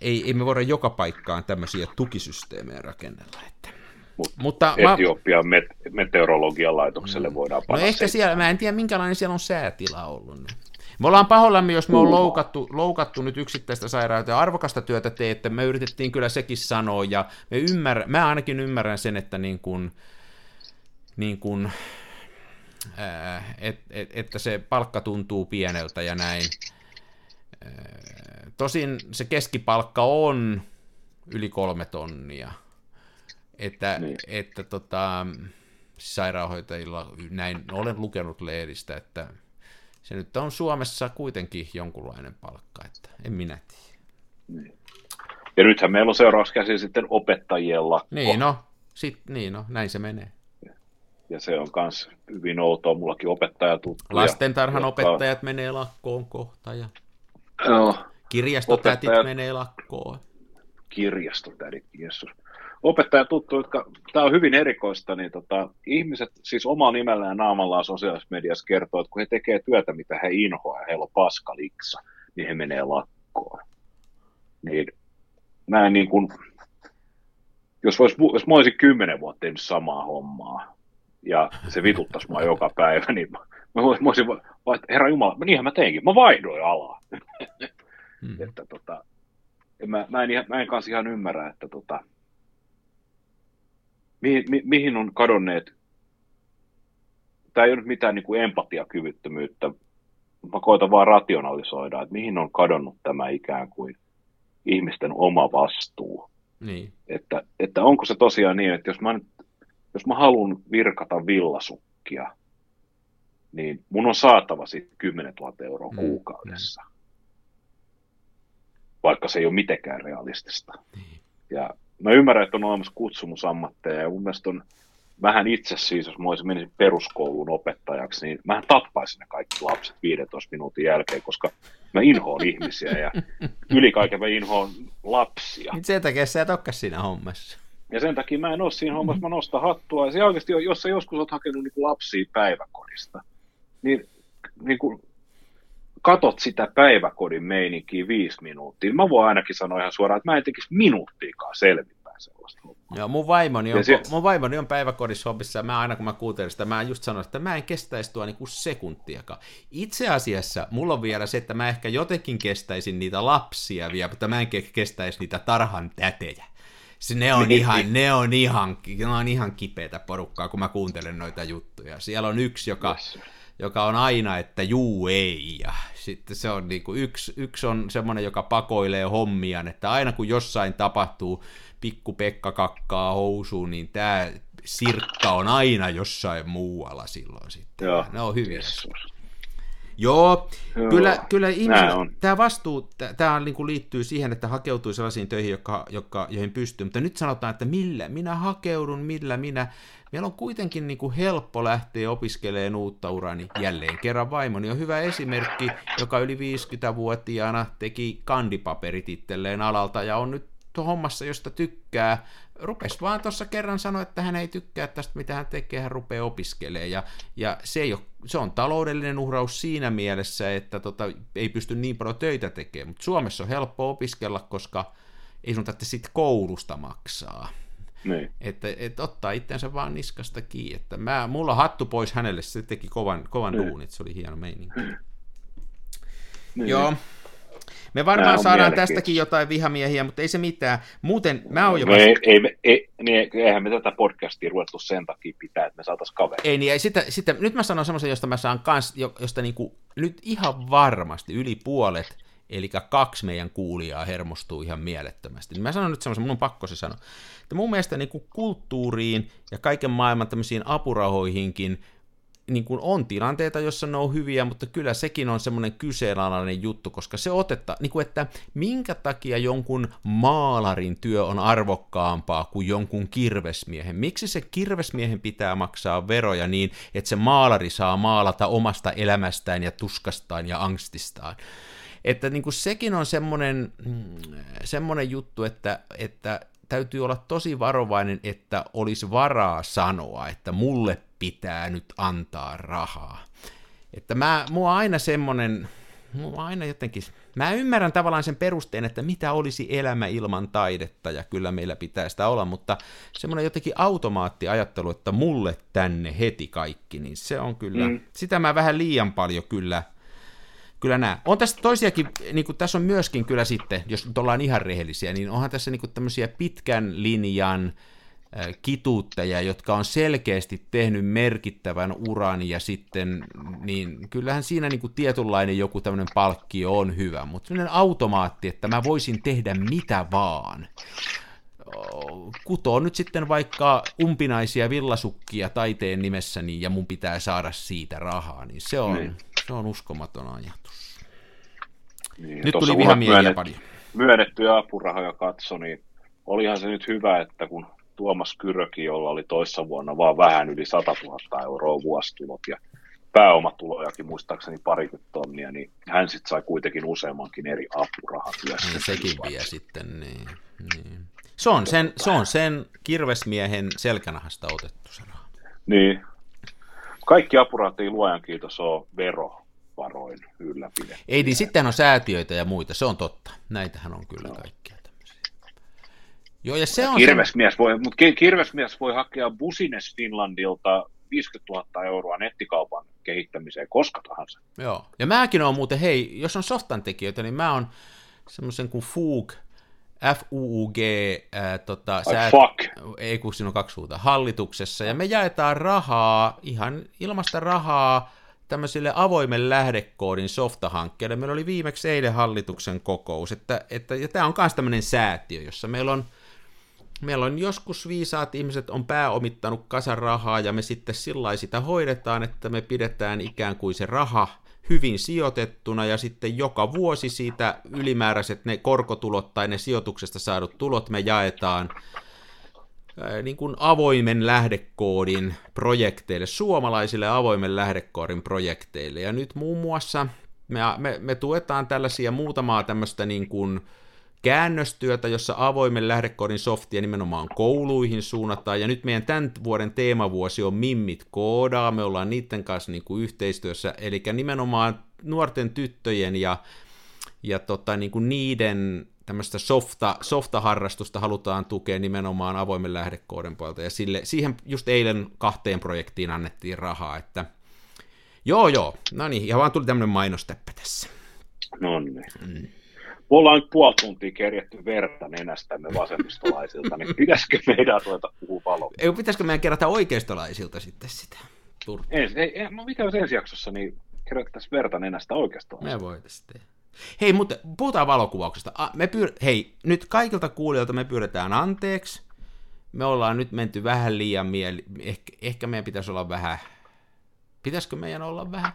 ei, ei me voida joka paikkaan tämmöisiä tukisysteemejä rakennella. Että. Mut Mutta Etiopian mä... met- meteorologian laitokselle mm. voidaan panna. No ehkä siellä, mä en tiedä minkälainen siellä on säätila ollut. Niin. Me ollaan pahoillamme, jos me on loukattu, loukattu nyt yksittäistä sairautta ja arvokasta työtä teette. Me yritettiin kyllä sekin sanoa ja me ymmärrä, mä ainakin ymmärrän sen, että niin kuin, niin kuin, et, et, että se palkka tuntuu pieneltä ja näin. Tosin se keskipalkka on yli kolme tonnia. Että, niin. että tota, sairaanhoitajilla, näin olen lukenut lehdistä, että se nyt on Suomessa kuitenkin jonkunlainen palkka, että en minä tiedä. Niin. Ja nythän meillä on seuraavaksi käsi sitten opettajien lakko. Niin no, sit, niin no, näin se menee. Ja se on myös hyvin outoa, mullakin opettaja tuttuja. Lastentarhan jotka... opettajat menee lakkoon kohta ja no, kirjastotätit opettajat... menee lakkoon. Kirjastotätit, Jeesus opettaja tuttu, jotka, tämä on hyvin erikoista, niin tota, ihmiset siis omalla nimellään ja naamallaan sosiaalisessa mediassa kertoo, että kun he tekevät työtä, mitä he inhoaa ja heillä on paskaliksa, niin he menee lakkoon. Niin näin niin kuin, jos, vois, jos mä olisin kymmenen vuotta tehnyt samaa hommaa, ja se vituttaisi mua joka päivä, niin mä, mä voisin, vaan, herra Jumala, niinhän mä teinkin, mä vaihdoin alaa. Hmm. [LAUGHS] että tota, mä, mä, en, mä en kanssa ihan ymmärrä, että tota, mihin, mi, mihin on kadonneet, tämä ei ole nyt mitään niin kuin empatiakyvyttömyyttä, mä koitan vaan rationalisoida, että mihin on kadonnut tämä ikään kuin ihmisten oma vastuu. Niin. Että, että onko se tosiaan niin, että jos mä, nyt, jos mä haluan virkata villasukkia, niin mun on saatava sitten 10 000 euroa mm. kuukaudessa. Mm. Vaikka se ei ole mitenkään realistista. Niin. Ja mä ymmärrän, että on olemassa kutsumusammatteja ja mun mielestä on vähän itse siis, jos mä olisin menisin peruskouluun opettajaksi, niin mä tappaisin ne kaikki lapset 15 minuutin jälkeen, koska mä inhoon ihmisiä ja yli kaiken mä inhoon lapsia. Nyt sen takia sä et olekaan siinä hommassa. Ja sen takia mä en ole siinä hommassa, mä nostan hattua. Ja se oikeasti, jos sä joskus oot hakenut niin lapsia päiväkodista, niin, niin kuin katot sitä päiväkodin meininkiä viisi minuuttia, mä voin ainakin sanoa ihan suoraan, että mä en tekisi minuuttiikaan selvinpäin sellaista hommaa. Joo, mun vaimoni on, se... mun vaimoni on päiväkodissa hommissa, ja mä aina kun mä kuuntelen sitä, mä just sanon, että mä en kestäisi tuo niin sekuntiakaan. Itse asiassa mulla on vielä se, että mä ehkä jotenkin kestäisin niitä lapsia vielä, mutta mä en kestäisi niitä tarhan tätejä. Se, ne, on niin, ihan, ne, on ihan, ne on ihan kipeätä porukkaa, kun mä kuuntelen noita juttuja. Siellä on yksi, joka... Yes joka on aina, että juu ei, ja sitten se on niin kuin yksi, yksi on semmoinen, joka pakoilee hommiaan, että aina kun jossain tapahtuu pikku Pekka kakkaa housuun, niin tämä sirkka on aina jossain muualla silloin sitten. Joo. Ne on hyviä. Joo, Joo, kyllä, kyllä ihmiset, tämä vastuu, tämä niin liittyy siihen, että hakeutuu sellaisiin töihin, jotka, jotka, joihin pystyy, mutta nyt sanotaan, että millä minä hakeudun, millä minä, meillä on kuitenkin niin kuin helppo lähteä opiskelemaan uutta uraa, niin jälleen kerran vaimoni on hyvä esimerkki, joka yli 50-vuotiaana teki kandipaperit itselleen alalta ja on nyt hommassa, josta tykkää, rupes vaan tuossa kerran sanoa, että hän ei tykkää tästä, mitä hän tekee, hän rupeaa opiskelemaan. Ja, ja se, ei ole, se on taloudellinen uhraus siinä mielessä, että tota, ei pysty niin paljon töitä tekemään. Mutta Suomessa on helppo opiskella, koska ei sun tarvitse sitten koulusta maksaa. Niin. Että, että ottaa itsensä vaan niskasta kiinni. Että mä, mulla hattu pois hänelle, se teki kovan, kovan Niin. duunit, se oli hieno meininki. Niin. Joo. Me varmaan saadaan tästäkin jotain vihamiehiä, mutta ei se mitään. Muuten mä oon jo... No ei, ei, me- ei, niin, eihän me tätä podcastia ruvettu sen takia pitää, että me saataisiin kaveri. Ei niin, ei sitä, sitä, nyt mä sanon semmoisen, josta mä saan kans, jo- josta niinku, nyt ihan varmasti yli puolet, eli kaksi meidän kuulijaa hermostuu ihan mielettömästi. Niin mä sanon nyt semmoisen, mun on pakko se sanoa, että mun mielestä niinku kulttuuriin ja kaiken maailman tämmöisiin apurahoihinkin niin kuin on tilanteita, jossa ne on hyviä, mutta kyllä sekin on semmoinen kyseenalainen juttu, koska se otetta, niin kuin että minkä takia jonkun maalarin työ on arvokkaampaa kuin jonkun kirvesmiehen. Miksi se kirvesmiehen pitää maksaa veroja niin, että se maalari saa maalata omasta elämästään ja tuskastaan ja angstistaan. Että niin kuin sekin on semmoinen, mm, semmoinen juttu, että, että täytyy olla tosi varovainen, että olisi varaa sanoa, että mulle pitää nyt antaa rahaa. Että mä, mua aina semmoinen, mua aina jotenkin, mä ymmärrän tavallaan sen perusteen, että mitä olisi elämä ilman taidetta, ja kyllä meillä pitää sitä olla, mutta semmoinen jotenkin automaattiajattelu, että mulle tänne heti kaikki, niin se on kyllä, mm. Mm. sitä mä vähän liian paljon kyllä kyllä nämä. On tässä toisiakin, niin kuin tässä on myöskin kyllä sitten, jos nyt ollaan ihan rehellisiä, niin onhan tässä niin kuin tämmöisiä pitkän linjan kituuttajia, jotka on selkeästi tehnyt merkittävän uran ja sitten, niin kyllähän siinä niin kuin tietynlainen joku tämmöinen palkkio on hyvä, mutta sellainen automaatti, että mä voisin tehdä mitä vaan. Kutoon nyt sitten vaikka umpinaisia villasukkia taiteen nimessäni ja mun pitää saada siitä rahaa, niin se on, Niin. se on uskomaton ajatus. Niin, Nyt tuli myönnet- paljon. Myönnettyjä apurahoja katso, niin olihan se nyt hyvä, että kun Tuomas Kyröki, jolla oli toissa vuonna vaan vähän yli 100 000 euroa vuositulot ja pääomatulojakin muistaakseni parikymmentä tonnia, niin hän sitten sai kuitenkin useammankin eri apurahan Niin sekin vie sitten, niin, niin. Se on sen, se on sen kirvesmiehen selkänahasta otettu se raha. Niin. Kaikki apurahat ei luojan kiitos ole verovaroin ylläpidetty. Ei, niin sitten on säätiöitä ja muita, se on totta. Näitähän on kyllä kaikkia tämmöisiä. Joo, ja se on se, Kirvesmies voi, mutta ki- kirvesmies voi hakea Busines Finlandilta 50 000 euroa nettikaupan kehittämiseen koska tahansa. joo. Ja mäkin on muuten, hei, jos on softan tekijöitä, niin mä oon semmoisen kuin Fug, F-U-U-G, ää, tota, Ai fuck. ei kun siinä on kaksi huuta, hallituksessa, ja me jaetaan rahaa, ihan ilmasta rahaa, tämmöisille avoimen lähdekoodin softahankkeille. Meillä oli viimeksi eilen hallituksen kokous, että, että ja tämä on myös tämmöinen säätiö, jossa meillä on Meillä on joskus viisaat ihmiset on pääomittanut kasan rahaa ja me sitten sillä sitä hoidetaan, että me pidetään ikään kuin se raha hyvin sijoitettuna ja sitten joka vuosi siitä ylimääräiset ne korkotulot tai ne sijoituksesta saadut tulot me jaetaan ää, niin kuin avoimen lähdekoodin projekteille, suomalaisille avoimen lähdekoodin projekteille. Ja nyt muun muassa me, me, me tuetaan tällaisia muutamaa tämmöistä niin kuin käännöstyötä, jossa avoimen lähdekoodin softia nimenomaan kouluihin suunnataan, ja nyt meidän tämän vuoden teemavuosi on Mimmit koodaa, me ollaan niiden kanssa niin kuin yhteistyössä, eli nimenomaan nuorten tyttöjen ja, ja tota, niin kuin niiden tämmöistä softa, softa-harrastusta halutaan tukea nimenomaan avoimen lähdekoodin puolelta, ja sille, siihen just eilen kahteen projektiin annettiin rahaa, että joo joo, no niin, ja vaan tuli tämmöinen mainosteppä tässä. No niin. Mm. Me ollaan nyt puoli tuntia kerjetty verta nenästämme vasemmistolaisilta, niin pitäisikö meidän ruveta puhua valoa? Ei, pitäisikö meidän kerätä oikeistolaisilta sitten sitä? Ensi, ei, ei, no mikä olisi ensi jaksossa, niin kerättäisiin verta nenästä oikeastaan. Me voitaisiin tehdä. Hei, mutta puhutaan valokuvauksesta. Me pyr- Hei, nyt kaikilta kuulijoilta me pyydetään anteeksi. Me ollaan nyt menty vähän liian mieli... Ehkä, ehkä meidän pitäisi olla vähän... Pitäisikö meidän olla vähän?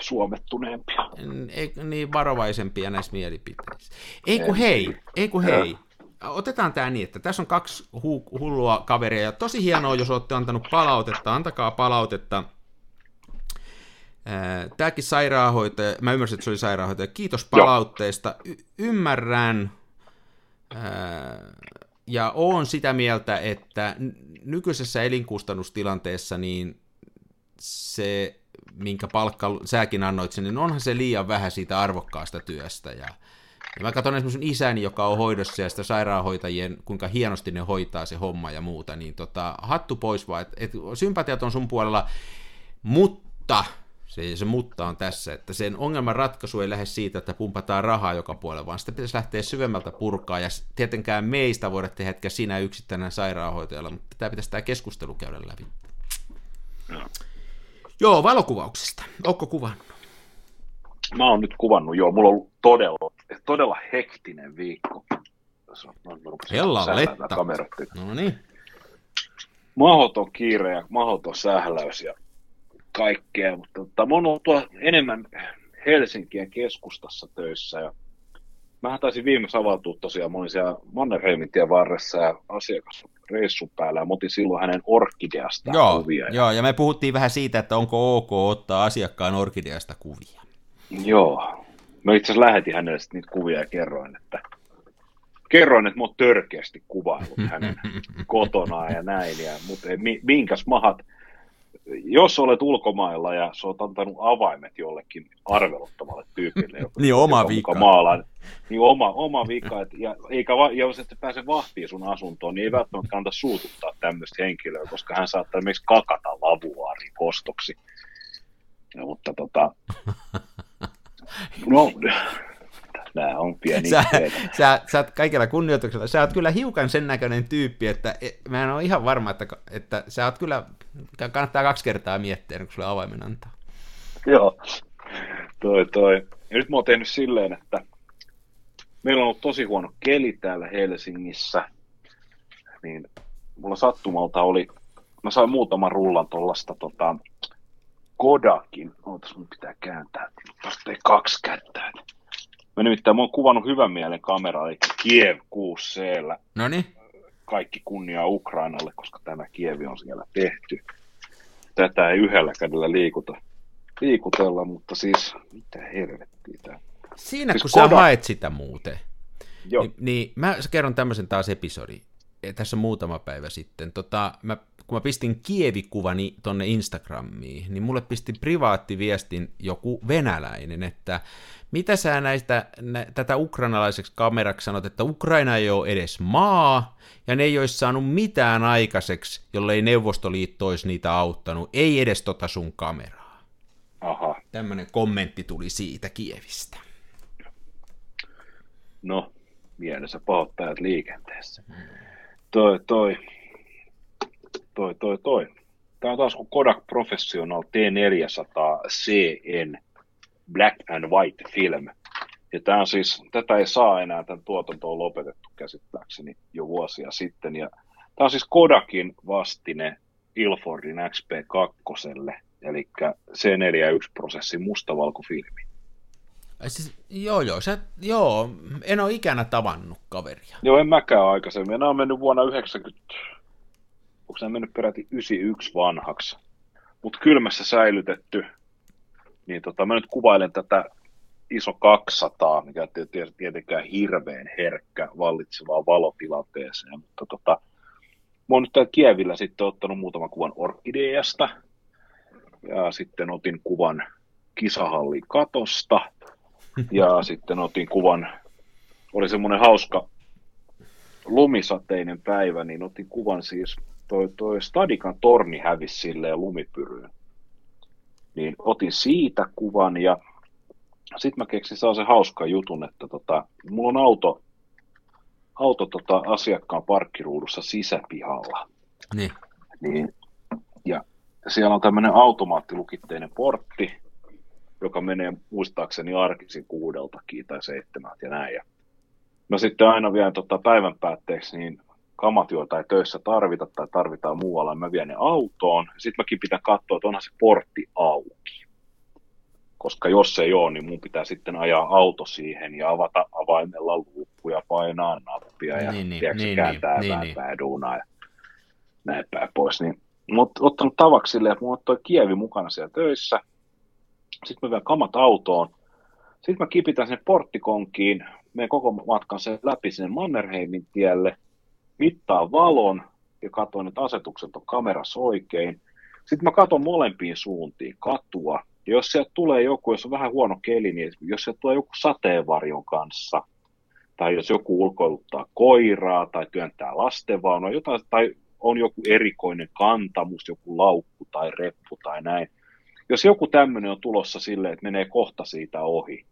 Suomettuneempia. Ei, niin varovaisempia näissä mielipiteissä. Ei kun hei, ei kun hei. Otetaan tämä niin, että tässä on kaksi hu- hullua kaveria, ja tosi hienoa, jos olette antanut palautetta, antakaa palautetta. Tämäkin sairaanhoitaja, mä ymmärsin, että se oli sairaanhoitaja, kiitos palautteesta, y- ymmärrän, ja olen sitä mieltä, että nykyisessä elinkustannustilanteessa niin se minkä palkka säkin annoit sen, niin onhan se liian vähän siitä arvokkaasta työstä. Ja, ja mä katson esimerkiksi isäni, joka on hoidossa ja sitä sairaanhoitajien, kuinka hienosti ne hoitaa se homma ja muuta, niin tota, hattu pois vaan, että et, sympatiat on sun puolella, mutta se, se mutta on tässä, että sen ongelman ratkaisu ei lähde siitä, että pumpataan rahaa joka puolella, vaan sitä pitäisi lähteä syvemmältä purkaa, ja tietenkään meistä voida tehdä hetkä sinä yksittäinen sairaanhoitajalla, mutta tämä pitäisi tämä keskustelu käydä läpi. No. Joo, valokuvauksesta. Onko kuvannut? Mä oon nyt kuvannut, joo. Mulla on ollut todella, todella hektinen viikko. Hella letta. No niin. Mahoton kiire ja mahoton sähläys ja kaikkea, mutta tota, mä oon ollut enemmän Helsinkiä keskustassa töissä ja mä taisin viimeksi avautua tosiaan, mä olin siellä Mannerheimin tien varressa ja asiakas reissun päällä ja mä otin silloin hänen orkideasta joo, kuvia. Joo, ja me puhuttiin vähän siitä, että onko ok ottaa asiakkaan orkideasta kuvia. Joo, mä itse asiassa lähetin hänelle niitä kuvia ja kerroin, että kerroin, että mä oon törkeästi kuvaillut hänen [LAUGHS] kotonaan ja näin, ja, mutta minkäs mahat, jos olet ulkomailla ja sä oot antanut avaimet jollekin arveluttamalle tyypille, joka, niin oma vika. Maalaan, niin oma, oma vika, et, ja, eikä ja jos et pääse vahtiin sun asuntoon, niin ei välttämättä kannata suututtaa tämmöistä henkilöä, koska hän saattaa esimerkiksi kakata lavuaariin kostoksi. Ja, mutta tota, [LAUGHS] no, nämä on pieni sä, sä, sä oot kaikella kunnioituksella, sä oot kyllä hiukan sen näköinen tyyppi, että e, mä en ole ihan varma, että, että sä oot kyllä, kannattaa kaksi kertaa miettiä, kun sulle avaimen antaa. Joo, toi toi. Ja nyt mä oon tehnyt silleen, että meillä on ollut tosi huono keli täällä Helsingissä, niin mulla sattumalta oli, mä sain muutaman rullan tuollaista tota, Kodakin, ootas mun pitää kääntää, ei kaksi kättä. Mä nimittäin mä oon kuvannut hyvän mielen kameraa, eli Kiev 6 c No niin. Kaikki kunnia Ukrainalle, koska tämä Kievi on siellä tehty. Tätä ei yhdellä kädellä liikuta, liikutella, mutta siis mitä helvettiä tämä. Siinä siis kun Kodak... sä haet sitä muuten, Joo. Niin, niin mä kerron tämmöisen taas episodi. E, tässä muutama päivä sitten. Tota, mä, kun mä pistin kievikuvani tonne Instagramiin, niin mulle pisti privaattiviestin joku venäläinen, että mitä sä näistä, nä, tätä ukrainalaiseksi kameraksi sanot, että Ukraina ei ole edes maa, ja ne ei olisi saanut mitään aikaiseksi, jollei Neuvostoliitto olisi niitä auttanut, ei edes tota sun kameraa. Aha. Tämmöinen kommentti tuli siitä Kievistä. No, mielessä pahoittajat liikenteessä. Toi, toi, toi, toi, toi. Tämä on taas kuin Kodak Professional T400 CN Black and White Film. Ja tämä on siis, tätä ei saa enää, tämän tuotanto on lopetettu käsittääkseni jo vuosia sitten. Ja tämä on siis Kodakin vastine Ilfordin XP2, eli C41-prosessin mustavalkofilmi. Siis, joo, joo, sä, joo, en ole ikänä tavannut kaveria. Joo, en mäkään aikaisemmin. Nämä on mennyt vuonna 90, onko nämä mennyt peräti 91 vanhaksi. Mutta kylmässä säilytetty, niin tota, mä nyt kuvailen tätä iso 200, mikä ei tietenkään hirveän herkkä vallitsevaan valotilanteeseen, mutta tota, mä oon nyt täällä Kievillä sitten ottanut muutaman kuvan orkideasta, ja sitten otin kuvan kisahallin katosta, ja [LAUGHS] sitten otin kuvan, oli semmoinen hauska lumisateinen päivä, niin otin kuvan siis, toi, toi Stadikan torni hävisi silleen lumipyryyn. Niin otin siitä kuvan ja sitten mä keksin saa se hauska jutun, että tota, mulla on auto, auto tota, asiakkaan parkkiruudussa sisäpihalla. Niin. niin. Ja siellä on tämmöinen automaattilukitteinen portti, joka menee muistaakseni arkisin kuudeltakin tai seitsemältä ja näin. Ja mä sitten aina vielä tota päivän päätteeksi niin kamat, joita ei töissä tarvita tai tarvitaan muualla, mä vien ne autoon. Sitten mäkin pitää katsoa, että onhan se portti auki. koska jos ei ole, niin mun pitää sitten ajaa auto siihen ja avata avaimella luukku ja painaa nappia ja Niin, niin, tiedätkö, niin, kääntää niin, niin, niin. niin. duunaa ja näin päin pois. Niin, mä oon ottanut tavaksi silleen, että mulla on toi kievi mukana siellä töissä. Sitten mä vien kamat autoon. Sitten mä kipitän sen porttikonkiin, menen koko matkan sen läpi sinne Mannerheimin tielle, mittaan valon ja katson, että asetukset on kamerassa oikein. Sitten mä katson molempiin suuntiin katua. Ja jos sieltä tulee joku, jos on vähän huono keli, niin jos sieltä tulee joku sateenvarjon kanssa, tai jos joku ulkoiluttaa koiraa, tai työntää lastenvaunua, jotain, tai on joku erikoinen kantamus, joku laukku tai reppu tai näin. Jos joku tämmöinen on tulossa silleen, että menee kohta siitä ohi,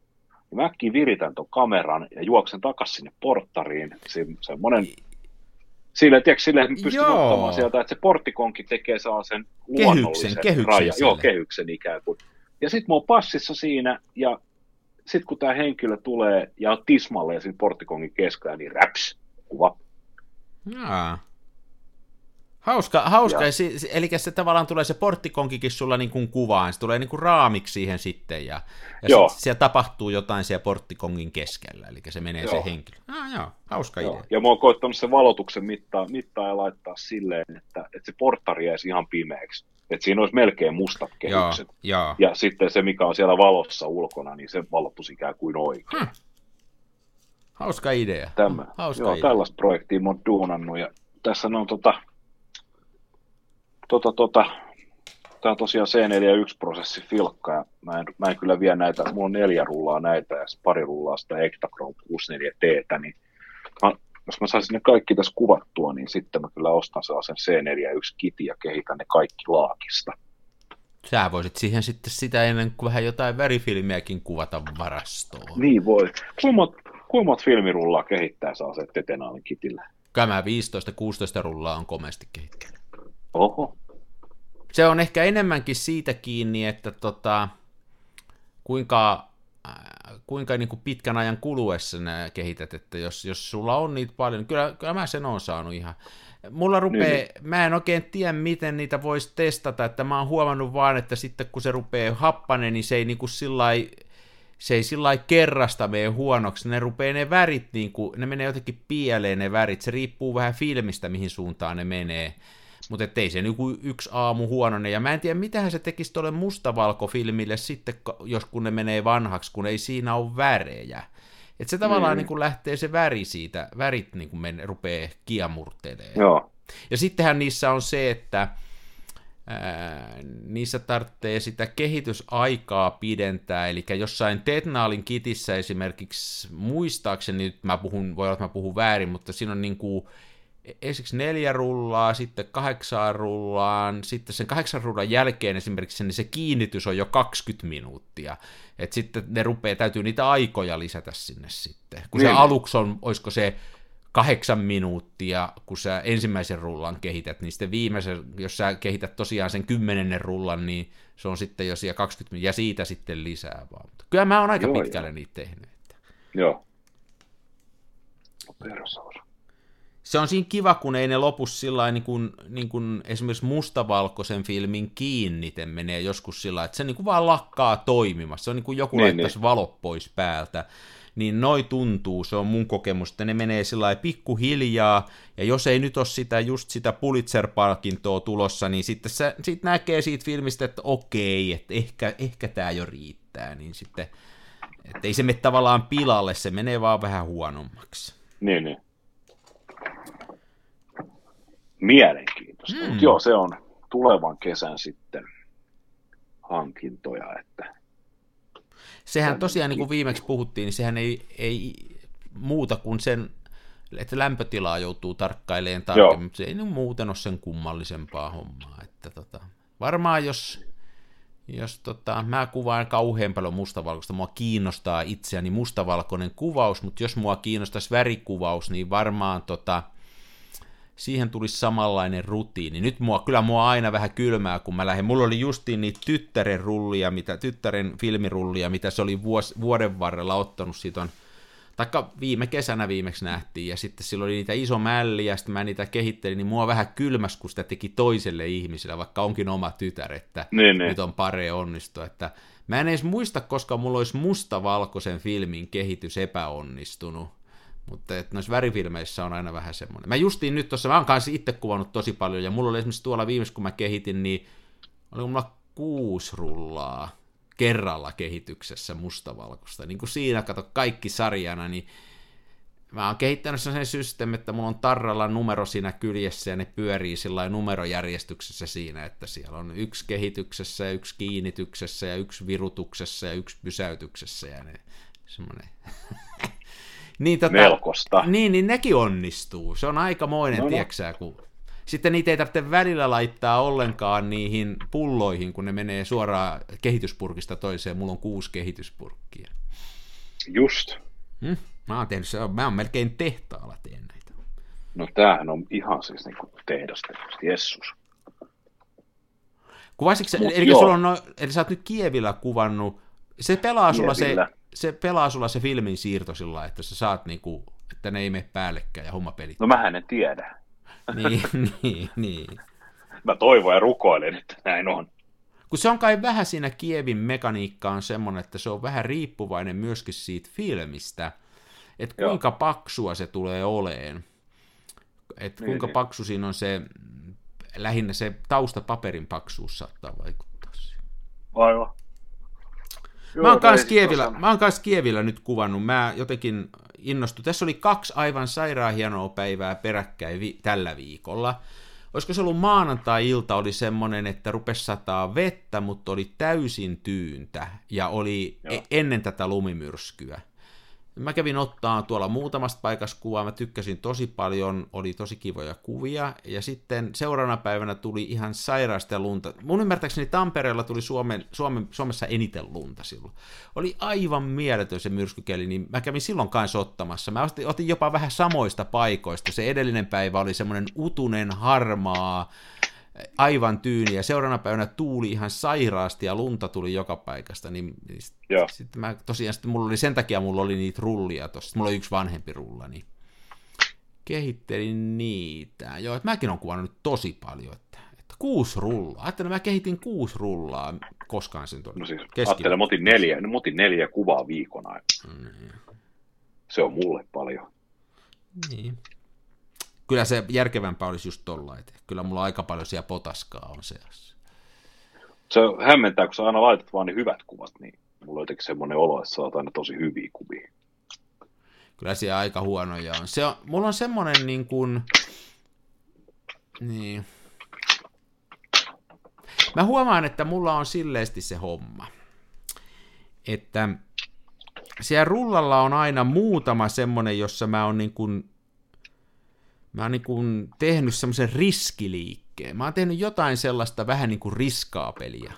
niin mä äkkiä viritän ton kameran ja juoksen takaisin sinne porttariin. Se, semmoinen Sille, tiedätkö, sille pystyy ottamaan sieltä, että se porttikonki tekee sellaisen Kehyksen, luonnollisen kehyksen rajan. Joo, kehyksen ikään kuin. Ja sitten mä oon passissa siinä, ja sitten kun tämä henkilö tulee ja on tismalleen siinä porttikongin keskellä, niin räps, kuva. Jaa. Hauska, hauska. Ja-. Si, eli se tavallaan tulee se porttikonkikin sulla niin kuin kuvaan, se tulee niin kuin raamiksi siihen sitten, ja, ja Joo. sit siellä tapahtuu jotain siellä porttikongin keskellä, eli se menee Joo. se henkilö. Ah, joo, hauska Joo. idea. Ja mä oon koittanut sen valotuksen mittaa, mittaa ja laittaa silleen, että, että se porttari jäisi ihan pimeäksi. Että siinä olisi melkein mustat Joo, kehykset. joo. Ja sitten se, mikä on siellä valossa ulkona, niin se valottuisi ikään kuin oikein. Hmm. Hauska idea. Tämä. Hauska Joo, idea. tällaista projektia mä oon duunannut ja tässä on tota, tota, tota, tää on tosiaan C41-prosessi filkka ja mä en, mä en kyllä vie näitä, mulla on neljä rullaa näitä ja pari rullaa sitä Ektachrome 64T, niin mä, jos mä saisin ne kaikki tässä kuvattua, niin sitten mä kyllä ostan sellaisen C41-kitin ja kehitän ne kaikki laakista. Sä voisit siihen sitten sitä ennen kuin vähän jotain värifilmiäkin kuvata varastoon. Niin voi. Kuinka monta filmirullaa kehittää saa se Tetenaalin kitillä? Kyllä mä 15-16 rullaa on komeasti kehittänyt. Oho. se on ehkä enemmänkin siitä kiinni, että tota, kuinka, äh, kuinka niin kuin pitkän ajan kuluessa nämä kehität, että jos, jos sulla on niitä paljon, niin kyllä, kyllä mä sen on saanut ihan. Mulla rupeaa, Niin. mä en oikein tiedä, miten niitä voisi testata, että mä oon huomannut vaan, että sitten kun se rupeaa happanen, niin se ei niin kuin sillai, se ei sillä kerrasta mene huonoksi, ne rupeaa ne värit, niin kuin, ne menee jotenkin pieleen ne värit, se riippuu vähän filmistä, mihin suuntaan ne menee, mutta ei se niinku yksi aamu huonone, ja mä en tiedä, mitähän se tekisi tuolle mustavalkofilmille sitten, jos kun ne menee vanhaksi, kun ei siinä ole värejä. Että se tavallaan Mm. niin kuin lähtee se väri siitä, värit niin kuin men, rupeaa kiamurtelee. Joo. Ja sittenhän niissä on se, että ää, niissä tarvitsee sitä kehitysaikaa pidentää, eli jossain Tetnaalin kitissä esimerkiksi, muistaakseni nyt mä puhun, voi olla, että mä puhun väärin, mutta siinä on niin kuin ensiksi neljä rullaa, sitten kahdeksaan rullaan, sitten sen kahdeksan rullan jälkeen esimerkiksi niin se kiinnitys on jo 20 minuuttia, että sitten ne rupeaa, täytyy niitä aikoja lisätä sinne sitten, kun se Niin. aluksi on, olisiko se kahdeksan minuuttia, kun sä ensimmäisen rullan kehität, niin sitten viimeisen, jos sä kehität tosiaan sen kymmenennen rullan, niin se on sitten jo siellä 20 minuuttia, ja siitä sitten lisää vaan. Mutta kyllä mä oon aika Joo, pitkälle niitä tehnyt. Että. Joo. Se on siinä kiva, kun ei ne lopu sillä niin kuin, niin kuin esimerkiksi mustavalkoisen filmin kiinnite menee joskus sillä että se niin kuin vaan lakkaa toimimassa. Se on niin kuin joku Niin, laittaisi valot pois päältä. Niin noi tuntuu, se on mun kokemus, että ne menee sillä pikkuhiljaa, ja jos ei nyt ole sitä, just sitä Pulitzer-palkintoa tulossa, niin sitten se, sit näkee siitä filmistä, että okei, että ehkä, ehkä tämä jo riittää, niin sitten, että ei se mene tavallaan pilalle, se menee vaan vähän huonommaksi. Niin, niin. Mielenkiintoista. Mm. Mm. joo, se on tulevan kesän sitten hankintoja, että Sehän tosiaan, niin kuin viimeksi puhuttiin, niin sehän ei, ei muuta kuin sen, että lämpötilaa joutuu tarkkailemaan tarkemmin, mutta se ei nyt muuten ole sen kummallisempaa hommaa. Että tota, varmaan jos, jos tota, mä kuvaan kauhean paljon mustavalkoista, mua kiinnostaa itseäni mustavalkoinen kuvaus, mutta jos mua kiinnostaisi värikuvaus, niin varmaan tota, siihen tulisi samanlainen rutiini. Nyt mua, kyllä mua aina vähän kylmää, kun mä lähden. Mulla oli justiin niitä tyttären rullia, mitä, tyttären filmirullia, mitä se oli vuos, vuoden varrella ottanut. Siitä on taikka viime kesänä viimeksi nähtiin, ja sitten silloin oli niitä iso mälli, ja sitten mä niitä kehittelin, niin mua vähän kylmäs, kun sitä teki toiselle ihmiselle, vaikka onkin oma tytär, että Niin, niin. nyt on pare onnistua, että mä en edes muista, koska mulla olisi mustavalkoisen filmin kehitys epäonnistunut, mutta että noissa värifilmeissä on aina vähän semmoinen. Mä justiin nyt tuossa, mä oon kanssa itse kuvannut tosi paljon, ja mulla oli esimerkiksi tuolla viimeksi, kun mä kehitin, niin oli mulla kuusi rullaa kerralla kehityksessä mustavalkoista. Niin kuin siinä, kato, kaikki sarjana, niin mä oon kehittänyt sen systeemi, että mulla on tarralla numero siinä kyljessä ja ne pyörii sillä numerojärjestyksessä siinä, että siellä on yksi kehityksessä ja yksi kiinnityksessä ja yksi virutuksessa ja yksi pysäytyksessä ja ne semmoinen. [LAUGHS] niin, tota, Melkosta. Niin, niin nekin onnistuu. Se on aikamoinen, No, no. tieksää, kun sitten niitä ei tarvitse välillä laittaa ollenkaan niihin pulloihin, kun ne menee suoraan kehityspurkista toiseen. Mulla on kuusi kehityspurkkia. Just. Hm? Mä oon tehnyt se, mä oon melkein tehtaalla teen näitä. No tämähän on ihan siis niinku tehdasta. Jessus. Kuvasitko eli, joo. sulla on no, eli sä oot nyt Kievillä kuvannut, se pelaa sulla se, Kievillä. Se, pelaa sulla se filmin siirto sillä että sä saat niinku, että ne ei mene päällekkäin ja homma pelit. No mähän en tiedä. Niin, [LAUGHS] niin, niin. Mä toivon ja rukoilen, että näin on. Kun se on kai vähän siinä Kievin mekaniikka on semmoinen, että se on vähän riippuvainen myöskin siitä filmistä, että Joo. kuinka paksua se tulee oleen. Että Niin, kuinka niin. paksu siinä on se, lähinnä se taustapaperin paksuus saattaa vaikuttaa siihen. Aivan. Mä oon, kans Kievillä, mä oon kans Kievillä nyt kuvannut. Mä jotenkin innostuin. Tässä oli kaksi aivan sairaan hienoa päivää peräkkäin vi- tällä viikolla. Olisiko se ollut maanantai-ilta, oli semmonen, että rupesi sataa vettä, mutta oli täysin tyyntä ja oli Joo. e- ennen tätä lumimyrskyä. Mä kävin ottaa tuolla muutamasta paikasta kuvaa, mä tykkäsin tosi paljon, oli tosi kivoja kuvia, ja sitten seuraavana päivänä tuli ihan sairaasta lunta. Mun ymmärtääkseni Tampereella tuli Suomen, Suomen, Suomessa eniten lunta silloin. Oli aivan mieletön se myrskykeli, niin mä kävin silloin kanssa ottamassa. Mä otin, jopa vähän samoista paikoista. Se edellinen päivä oli semmoinen utunen, harmaa, aivan tyyni, ja seuraavana päivänä tuuli ihan sairaasti, ja lunta tuli joka paikasta, niin, niin sit- sitten mä tosiaan, sitten mulla oli, sen takia mulla oli niitä rullia tossa, mulla oli yksi vanhempi rulla, niin kehittelin niitä. Joo, että mäkin on kuvannut tosi paljon, että, että kuusi rullaa. Ajattelin, mä kehitin kuusi rullaa koskaan sen tuonne No siis, ajattelen, mä otin neljä, no, mä otin neljä kuvaa viikon aikana. Mm, Se on mulle paljon. Niin. Kyllä se järkevämpää olisi just tolla, että kyllä mulla aika paljon siellä potaskaa on seassa. Se hämmentää, kun sä aina laitat vaan ne hyvät kuvat, niin mulla on jotenkin semmoinen olo, että sä oot aina tosi hyviä kuvia. Kyllä siellä aika huonoja on. Se on mulla on semmonen niin kuin, niin. Mä huomaan, että mulla on silleesti se homma, että siellä rullalla on aina muutama semmonen, jossa mä oon niin kuin, mä oon niin kuin tehnyt semmoisen riskiliikkeen. Mä oon tehnyt jotain sellaista vähän niin kuin riskaa peliä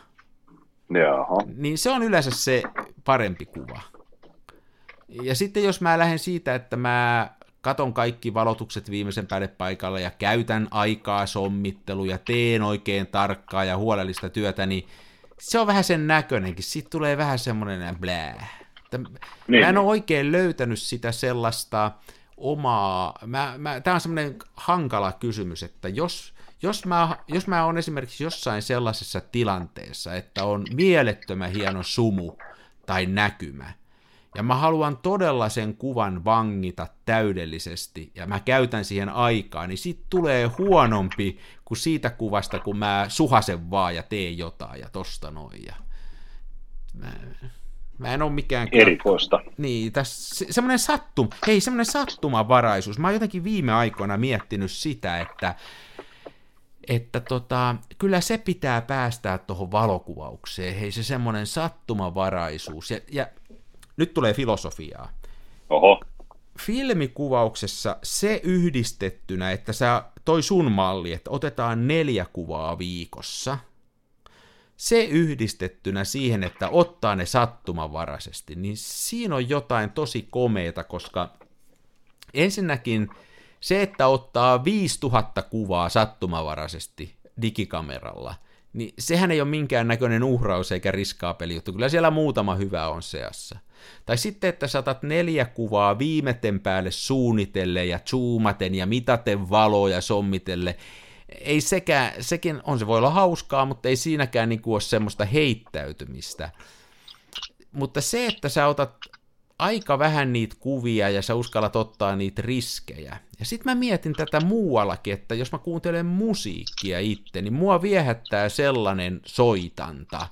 Jaha. niin se on yleensä se parempi kuva. Ja sitten jos mä lähden siitä, että mä katon kaikki valotukset viimeisen päälle paikalla ja käytän aikaa sommittelu ja teen oikein tarkkaa ja huolellista työtä, niin se on vähän sen näköinenkin. Siitä tulee vähän semmoinen blää. Että Niin. Mä en ole oikein löytänyt sitä sellaista omaa, mä, mä, tämä on semmoinen hankala kysymys, että jos, jos, mä, jos mä oon esimerkiksi jossain sellaisessa tilanteessa, että on mielettömän hieno sumu tai näkymä, ja mä haluan todella sen kuvan vangita täydellisesti, ja mä käytän siihen aikaa, niin siitä tulee huonompi kuin siitä kuvasta, kun mä suhasen vaan ja teen jotain ja tosta noin. Ja mä, mä en ole mikään Erikoista. niin, tässä se, semmoinen sattum, hei, semmoinen sattumavaraisuus. Mä oon jotenkin viime aikoina miettinyt sitä, että, että tota, kyllä se pitää päästää tuohon valokuvaukseen, hei se semmoinen sattumavaraisuus. Ja, ja nyt tulee filosofiaa. Oho. Filmikuvauksessa se yhdistettynä, että sä, toi sun malli, että otetaan neljä kuvaa viikossa, se yhdistettynä siihen, että ottaa ne sattumanvaraisesti, niin siinä on jotain tosi komeeta, koska ensinnäkin se, että ottaa 5000 kuvaa sattumanvaraisesti digikameralla, niin sehän ei ole minkään näköinen uhraus eikä riskaapeli juttu. Kyllä siellä muutama hyvä on seassa. Tai sitten, että saatat neljä kuvaa viimeten päälle suunnitelle ja zoomaten ja mitaten valoja sommitelle. Ei sekään, sekin on se voi olla hauskaa, mutta ei siinäkään niin kuin ole semmoista heittäytymistä. Mutta se, että sä otat aika vähän niitä kuvia ja sä uskallat ottaa niitä riskejä. Ja sitten mä mietin tätä muuallakin, että jos mä kuuntelen musiikkia itse, niin mua viehättää sellainen soitanta,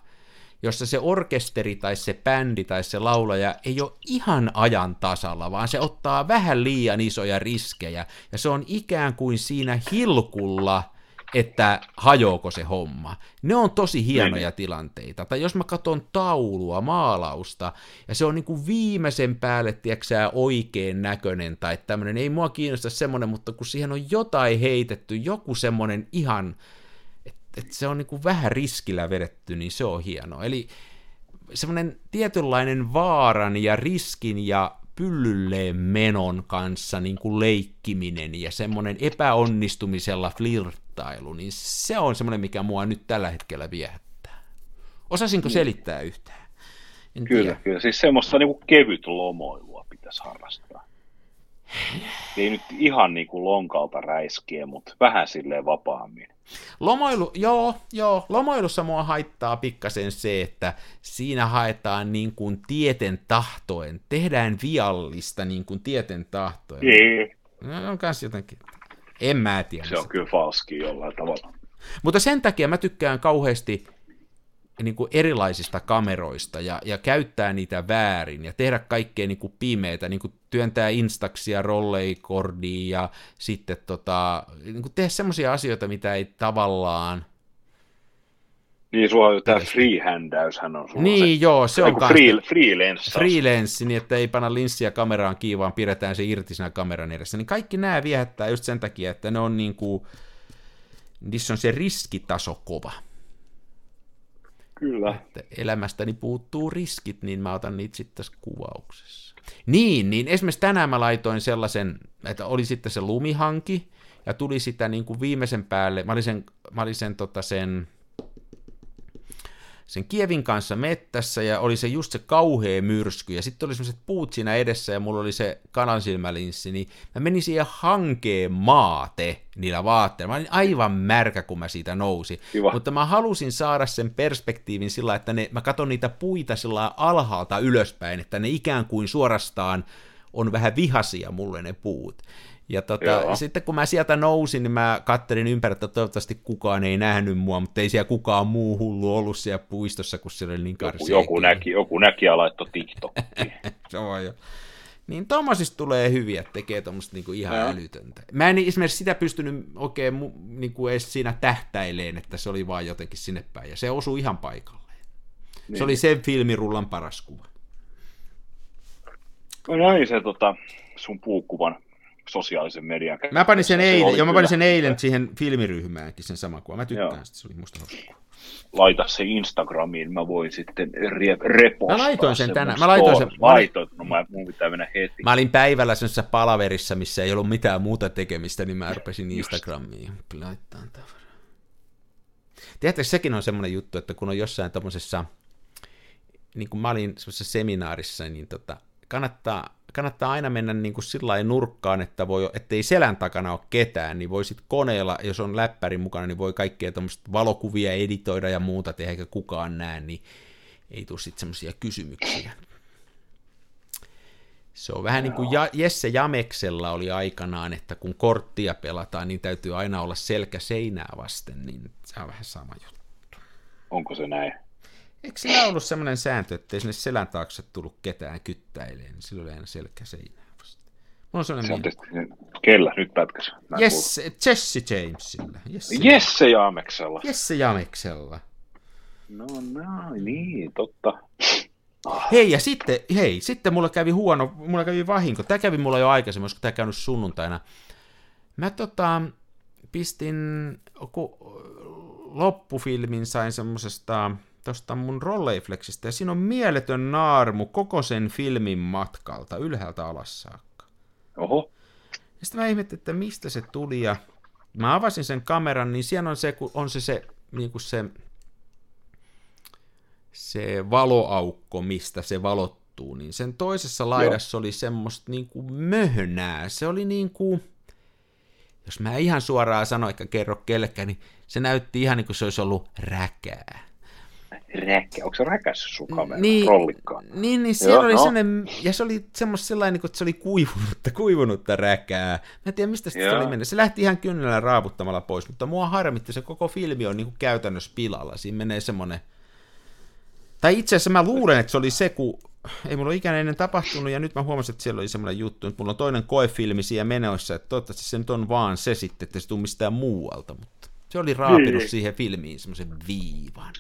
jossa se orkesteri tai se bändi tai se laulaja ei ole ihan ajan tasalla, vaan se ottaa vähän liian isoja riskejä, ja se on ikään kuin siinä hilkulla – että hajoako se homma. Ne on tosi hienoja niin. tilanteita. Tai jos mä katson taulua, maalausta, ja se on niin kuin viimeisen päälle, tiedätkö oikein näköinen tai tämmöinen, ei mua kiinnosta semmoinen, mutta kun siihen on jotain heitetty, joku semmoinen ihan, että et se on niin kuin vähän riskillä vedetty, niin se on hieno. Eli semmoinen tietynlainen vaaran ja riskin ja pyllylleen menon kanssa niin kuin leikkiminen ja semmoinen epäonnistumisella flirttailu, niin se on semmoinen, mikä mua nyt tällä hetkellä viehättää. Osasinko selittää yhtään? En kyllä, tiedä. kyllä. Siis semmoista niin kuin kevyt lomoilua pitäisi harrastaa. Ei nyt ihan niin kuin lonkalta räiskiä, mutta vähän silleen vapaammin. Lomoilu, joo, joo, lomoilussa mua haittaa pikkasen se, että siinä haetaan niin kuin tieten tahtoen, tehdään viallista niin kuin tieten tahtoen. Ei. No, on kans jotenkin, en mä tiedä. Se on kyllä falski jollain tavalla. Mutta sen takia mä tykkään kauheasti niin kuin erilaisista kameroista ja, ja käyttää niitä väärin ja tehdä kaikkea niin kuin pimeätä, niin kuin työntää instaxia, rolleikordia ja sitten tota, niin kuin tehdä semmoisia asioita, mitä ei tavallaan... Niin, sulla on tämä freehändäyshän on sulla Niin, se, joo, se on kanssa... Free, freelance. Freelance, niin että ei panna linssiä kameraan kiinni, vaan pidetään se irti siinä kameran edessä. Niin kaikki nämä viehättää just sen takia, että ne on niin kuin, niissä on se riskitaso kova. Kyllä. Että elämästäni puuttuu riskit, niin mä otan niitä sitten tässä kuvauksessa. Niin, niin esimerkiksi tänään mä laitoin sellaisen, että oli sitten se lumihanki, ja tuli sitä niin kuin viimeisen päälle, mä olin sen, mä olin sen, tota sen sen Kievin kanssa mettässä ja oli se just se kauhea myrsky ja sitten oli sellaiset puut siinä edessä ja mulla oli se kanansilmälinssi, niin mä menin siihen hankeen maate niillä vaatteilla. Mä olin aivan märkä, kun mä siitä nousin. Kiva. Mutta mä halusin saada sen perspektiivin sillä, että ne, mä katson niitä puita sillä alhaalta ylöspäin, että ne ikään kuin suorastaan on vähän vihasia mulle ne puut. Ja tota, sitten kun mä sieltä nousin, niin mä kattelin ympäri, että toivottavasti kukaan ei nähnyt mua, mutta ei siellä kukaan muu hullu ollut siellä puistossa, kun siellä oli niin karsia. Joku, joku, näki, joku näki ja laittoi TikTokkiin. [LAUGHS] Se on jo. Niin tommosista tulee hyviä, tekee tuommoista niinku ihan ja. älytöntä. Mä en esimerkiksi sitä pystynyt oikein niinku edes siinä tähtäileen, että se oli vaan jotenkin sinne päin, ja se osui ihan paikalleen. Niin. Se oli sen filmirullan paras kuva. No näin se tota, sun puukuvan sosiaalisen median. Mä panin sen eilen, joo, mä panin sen eilen siihen filmiryhmäänkin sen sama kuva. Mä tykkään joo. sitä, se oli musta hauska. Laita se Instagramiin, mä voin sitten re- repostaa Mä laitoin sen tänään. Mä laitoin sen. Laitoin, no mä, mun pitää mennä heti. Mä olin päivällä semmoisessa palaverissa, missä ei ollut mitään muuta tekemistä, niin mä rupesin Instagramiin laittaa tavaraa. Tiedätkö, sekin on semmoinen juttu, että kun on jossain tommosessa, niin kuin mä olin semmoisessa seminaarissa, niin tota, kannattaa kannattaa aina mennä niin kuin sillä nurkkaan, että voi, ettei selän takana ole ketään, niin voisit koneella, jos on läppäri mukana, niin voi kaikkea valokuvia editoida ja muuta tehdä, eikä kukaan näe, niin ei tule sitten semmoisia kysymyksiä. Se on vähän niin kuin ja, Jesse Jameksella oli aikanaan, että kun korttia pelataan, niin täytyy aina olla selkä seinää vasten, niin se on vähän sama juttu. Onko se näin? Eikö siinä ollut semmoinen sääntö, että ei sinne selän taakse tullut ketään kyttäileen, niin silloin oli aina selkä seinää vasta. Mulla on sellainen se on Kellä nyt pätkäs? Jesse, Jesse Jamesilla. Jesse, Jesse Jameksella. Jesse Jameksella. No näin, niin, totta. Hei, ja sitten, hei, sitten mulla kävi huono, mulla kävi vahinko. Tämä kävi mulla jo aikaisemmin, koska tämä käynyt sunnuntaina. Mä tota, pistin, kun loppufilmin sain semmosesta tuosta mun Rolleiflexistä, ja siinä on mieletön naarmu koko sen filmin matkalta, ylhäältä alas saakka. Oho. Ja sitten mä ihmettelin, että mistä se tuli, ja mä avasin sen kameran, niin siellä on se, on se, se, niin kuin se, se valoaukko, mistä se valo istuu, niin sen toisessa laidassa Joo. oli semmoista niin kuin möhnää. Se oli niin kuin, jos mä ihan suoraan sanoin, eikä kerro kellekään, niin se näytti ihan niin kuin se olisi ollut räkää. Räkkä, onko se räkäs sun kamera, niin, rollikkaan? Niin, niin siellä Joo, oli no. sellainen, ja se oli semmoista sellainen, niin että se oli kuivunutta, kuivunutta räkää. Mä en tiedä, mistä se oli mennyt. Se lähti ihan kynnellä raaputtamalla pois, mutta mua harmitti, se koko filmi on niin kuin käytännössä pilalla. Siinä menee semmoinen, tai itse asiassa mä luulen, että se oli se, kun ei mulla ole ikään ennen tapahtunut, ja nyt mä huomasin, että siellä oli semmoinen juttu, että mulla on toinen koefilmi siellä menoissa, että toivottavasti se nyt on vaan se sitten, että se tuu mistään muualta, mutta se oli raapinut niin. siihen filmiin semmoisen viivan.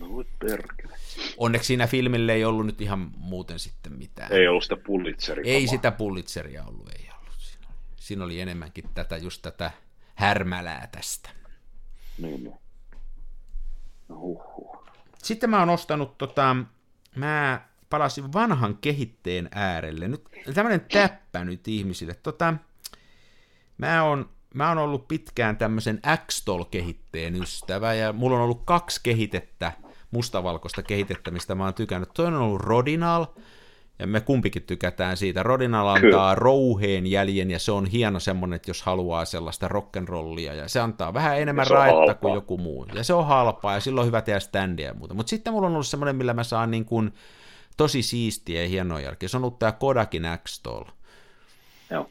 No perkele. Onneksi siinä filmille ei ollut nyt ihan muuten sitten mitään. Ei ollut sitä Pulitzeria. Ei sitä Pulitzeria ollut, ei ollut. Siinä oli, siinä oli enemmänkin tätä, just tätä härmälää tästä. Niin, niin. No huhhuh. Sitten mä oon ostanut tota, mä palasin vanhan kehitteen äärelle. Nyt tämmöinen täppä nyt ihmisille. Tota, mä oon mä oon ollut pitkään tämmöisen X-Tol-kehitteen ystävä, ja mulla on ollut kaksi kehitettä, mustavalkoista kehitettä, mistä mä oon tykännyt. Toinen on ollut Rodinal, ja me kumpikin tykätään siitä. Rodinal antaa Kyllä. rouheen jäljen, ja se on hieno semmonen, että jos haluaa sellaista rock'n'rollia, ja se antaa vähän enemmän raetta kuin joku muu. Ja se on halpaa, ja silloin on hyvä tehdä standia ja muuta. Mutta sitten mulla on ollut semmoinen, millä mä saan niin kuin tosi siistiä ja hienoa jälkeen. Se on ollut tämä Kodakin x Joo.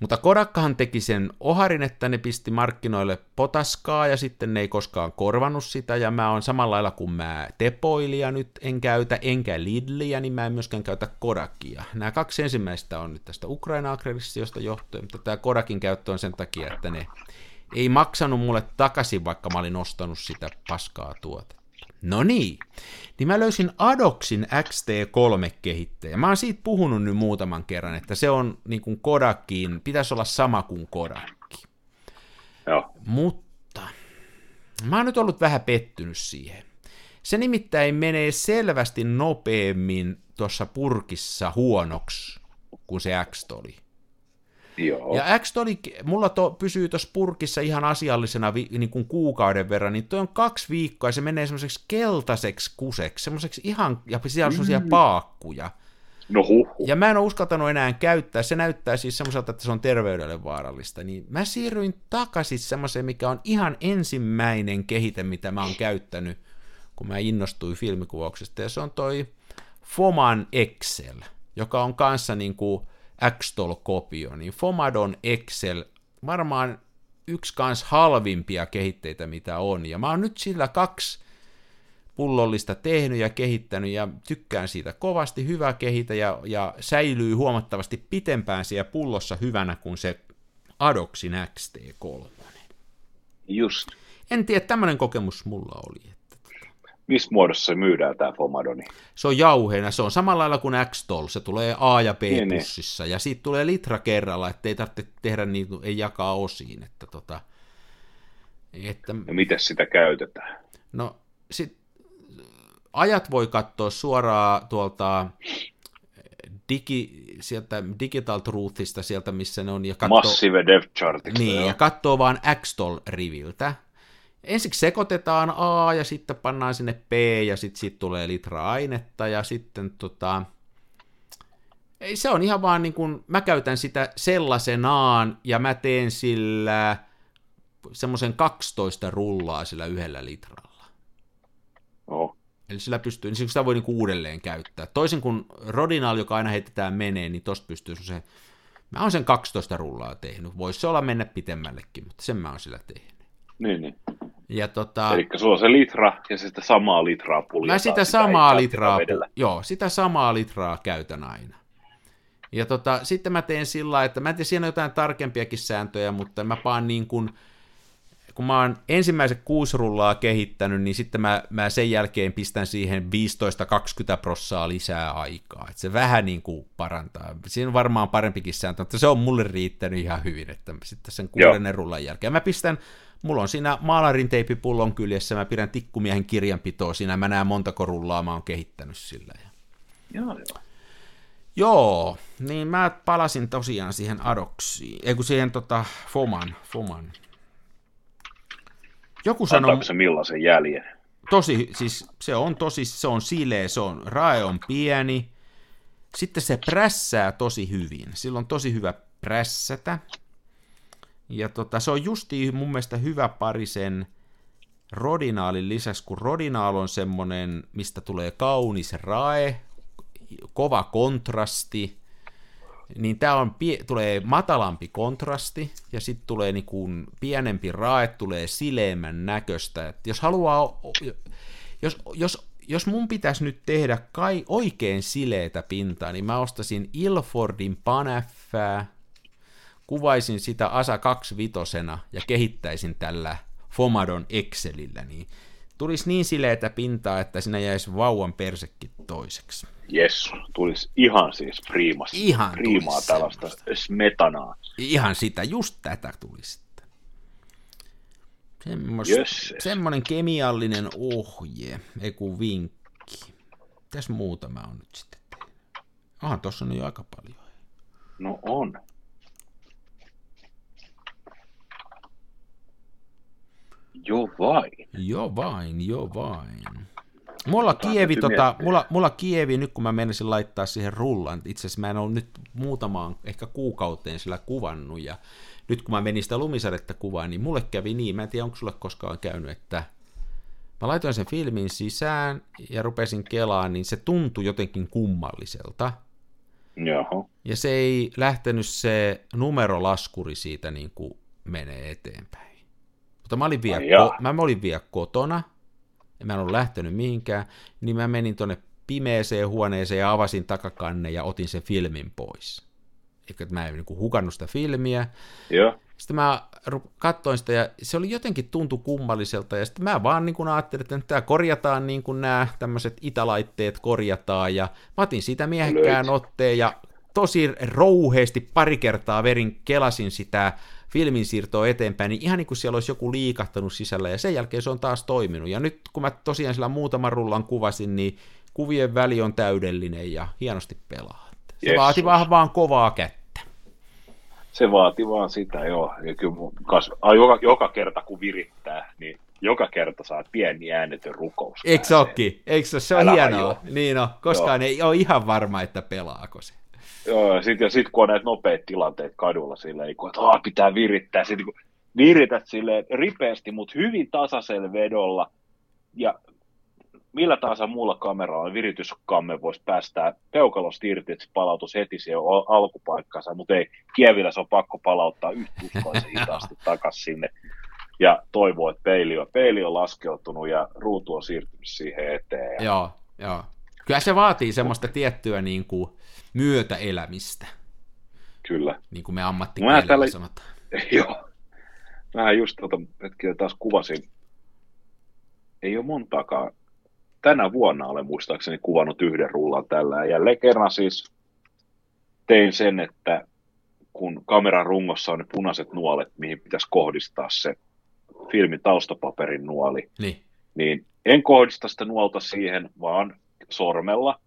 Mutta Kodakkahan teki sen oharin, että ne pisti markkinoille potaskaa ja sitten ne ei koskaan korvannut sitä ja mä oon samalla lailla kuin mä Tepoilia nyt en käytä, enkä Lidliä, niin mä en myöskään käytä Kodakia. Nämä kaksi ensimmäistä on nyt tästä Ukraina-aggressiosta johtuen, mutta tämä Kodakin käyttö on sen takia, että ne ei maksanut mulle takaisin, vaikka mä olin ostanut sitä paskaa tuota. No niin, niin mä löysin Adoxin XT3-kehittäjä. Mä oon siitä puhunut nyt muutaman kerran, että se on niin kuin Kodakin, pitäisi olla sama kuin Kodakki. Joo. Mutta mä oon nyt ollut vähän pettynyt siihen. Se nimittäin menee selvästi nopeammin tuossa purkissa huonoksi kuin se X oli. Joo. Ja X oli, mulla to, pysyy tuossa purkissa ihan asiallisena vi, niin kuin kuukauden verran, niin toi on kaksi viikkoa ja se menee semmoiseksi keltaiseksi kuseksi, semmoiseksi ihan, ja siellä on semmoisia mm. paakkuja. No huh. Ja mä en ole uskaltanut enää käyttää, se näyttää siis semmoiselta, että se on terveydelle vaarallista, niin mä siirryin takaisin semmoiseen, mikä on ihan ensimmäinen kehite, mitä mä oon käyttänyt, kun mä innostuin filmikuvauksesta, ja se on toi Foman Excel, joka on kanssa niin kuin, Xtol-kopio, niin Fomadon Excel varmaan yksi kans halvimpia kehitteitä, mitä on. Ja mä oon nyt sillä kaksi pullollista tehnyt ja kehittänyt ja tykkään siitä kovasti, hyvä kehitä ja, ja säilyy huomattavasti pitempään siellä pullossa hyvänä kuin se Adoxin XT3. Just. En tiedä, tämmöinen kokemus mulla oli missä muodossa se myydään tämä Fomadoni? Se on jauheena, se on samalla lailla kuin X-Tol, se tulee A- ja B-pussissa, niin, niin. ja siitä tulee litra kerralla, ettei tarvitse tehdä niin, ei jakaa osiin. Että tota, että, ja miten sitä käytetään? No, sit, ajat voi katsoa suoraan tuolta digi, sieltä Digital Truthista, sieltä missä ne on. Ja katsoo, Massive Dev Chartista. Niin, jo. ja katsoo vaan X-Tol-riviltä, ensiksi sekoitetaan A ja sitten pannaan sinne B ja sitten siitä tulee litra ainetta ja sitten tota, ei, se on ihan vaan niin kuin, mä käytän sitä sellaisenaan ja mä teen sillä semmoisen 12 rullaa sillä yhdellä litralla. Oh. Eli sillä pystyy, niin sitä voi niin uudelleen käyttää. Toisin kuin Rodinal, joka aina heitetään menee, niin tosta pystyy se, mä oon sen 12 rullaa tehnyt. Voisi se olla mennä pitemmällekin, mutta sen mä oon sillä tehnyt. Niin, niin. Ja tota, Eli sulla on se litra ja sitä samaa litraa puljetaan. Mä sitä, sitä samaa litraa, joo, sitä samaa litraa käytän aina. Ja tota, sitten mä teen sillä että mä en tiedä, siinä on jotain tarkempiakin sääntöjä, mutta mä paan niin kuin, kun mä oon ensimmäiset kuusi rullaa kehittänyt, niin sitten mä, mä sen jälkeen pistän siihen 15-20 prossaa lisää aikaa. Että se vähän niin kuin parantaa. Siinä on varmaan parempikin sääntö, mutta se on mulle riittänyt ihan hyvin, että sitten sen kuudennen rullan jälkeen. Mä pistän Mulla on siinä maalarin teipipullon kyljessä, mä pidän tikkumiehen kirjanpitoa siinä, mä näen montako rullaa mä oon kehittänyt sillä. Joo, joo. Joo, niin mä palasin tosiaan siihen Adoksiin, ei kun siihen tota, Foman, Foman. Joku sanoo... se millaisen jäljen? Tosi, siis se on tosi, se on sileä, se on, rae on pieni, Sitten se prässää tosi hyvin. Sillä on tosi hyvä prässätä. Ja tota, se on justi mun mielestä hyvä pari sen rodinaalin lisäksi, kun rodinaal on semmonen, mistä tulee kaunis rae, kova kontrasti, niin tämä on, tulee matalampi kontrasti, ja sitten tulee niinku pienempi rae, tulee sileämmän näköistä. Et jos haluaa, jos, jos, jos mun pitäisi nyt tehdä kai oikein sileitä pintaa, niin mä ostasin Ilfordin Panäffää, kuvaisin sitä ASA 25 ja kehittäisin tällä Fomadon Excelillä, niin tulisi niin sileitä pintaa, että sinä jäisi vauvan persekki toiseksi. Yes, tulisi ihan siis priimas, ihan priimaa tällaista semmoista. smetanaa. Ihan sitä, just tätä tulisi. Semmos, yes. Semmoinen kemiallinen ohje, ei kun vinkki. Mitäs muuta mä oon nyt sitten tehnyt? Onhan tossa on jo aika paljon. No on. Jo vain. Jo vain, jo vain. Mulla Kievi, tota, mulla, mulla Kievi, nyt kun mä menisin laittaa siihen rullan, itse asiassa mä en ole nyt muutamaan ehkä kuukauteen sillä kuvannut, ja nyt kun mä menin sitä lumisadetta kuvaan, niin mulle kävi niin, mä en tiedä onko sulle koskaan käynyt, että mä laitoin sen filmin sisään ja rupesin kelaan, niin se tuntui jotenkin kummalliselta. Jaha. Ja se ei lähtenyt se numerolaskuri siitä niin kuin menee eteenpäin. Mutta mä olin vielä, ko- mä olin vielä kotona, mä en ollut lähtenyt mihinkään, niin mä menin tuonne pimeeseen huoneeseen ja avasin takakanne ja otin sen filmin pois. Eikä mä en niin hukannut sitä filmiä. Joo. Sitten mä katsoin sitä ja se oli jotenkin tuntu kummalliselta ja sitten mä vaan niin kuin ajattelin, että tämä korjataan niin kuin nämä tämmöiset itälaitteet korjataan ja mä otin siitä miehekkään otteen ja tosi rouheesti pari kertaa verin kelasin sitä filmin siirtoa eteenpäin, niin ihan niin kuin siellä olisi joku liikahtanut sisällä, ja sen jälkeen se on taas toiminut. Ja nyt kun mä tosiaan sillä muutaman rullan kuvasin, niin kuvien väli on täydellinen ja hienosti pelaa. Se yes. vaati vaan, kovaa kättä. Se vaati vaan sitä, joo. Ja kyllä kas, a, joka, joka kerta kun virittää, niin joka kerta saa pieni äänetön rukous. Eikö se Eikö se, se on Älä hienoa? Niin no, koskaan joo. ei ole ihan varma, että pelaako se. Joo, ja sitten sit, kun on näitä nopeita tilanteita kadulla silleen, niin että oh, pitää virittää, sitten kun virität silleen ripeästi, mutta hyvin tasaisella vedolla, ja millä tahansa muulla kameralla virityskamme voisi päästää peukalosta irti, että se palautuisi heti siihen alkupaikkansa, mutta ei, Kievillä se on pakko palauttaa yhtuskoisen hitaasti [LAUGHS] takaisin sinne ja toivoo, että peili on, peili on laskeutunut ja ruutu on siirtynyt siihen eteen. Ja... Joo, joo. Kyllä se vaatii semmoista tiettyä niin kuin, myötäelämistä. Kyllä. Niin kuin me ammattikielellä täällä... sanotaan. [LAUGHS] Joo. Mä just tuota hetkiä taas kuvasin. Ei ole montaakaan. Tänä vuonna olen muistaakseni kuvannut yhden rullan tällä. Ja jälleen kerran siis tein sen, että kun kameran rungossa on ne punaiset nuolet, mihin pitäisi kohdistaa se filmin taustapaperin nuoli, niin, niin en kohdista sitä nuolta siihen, vaan sormella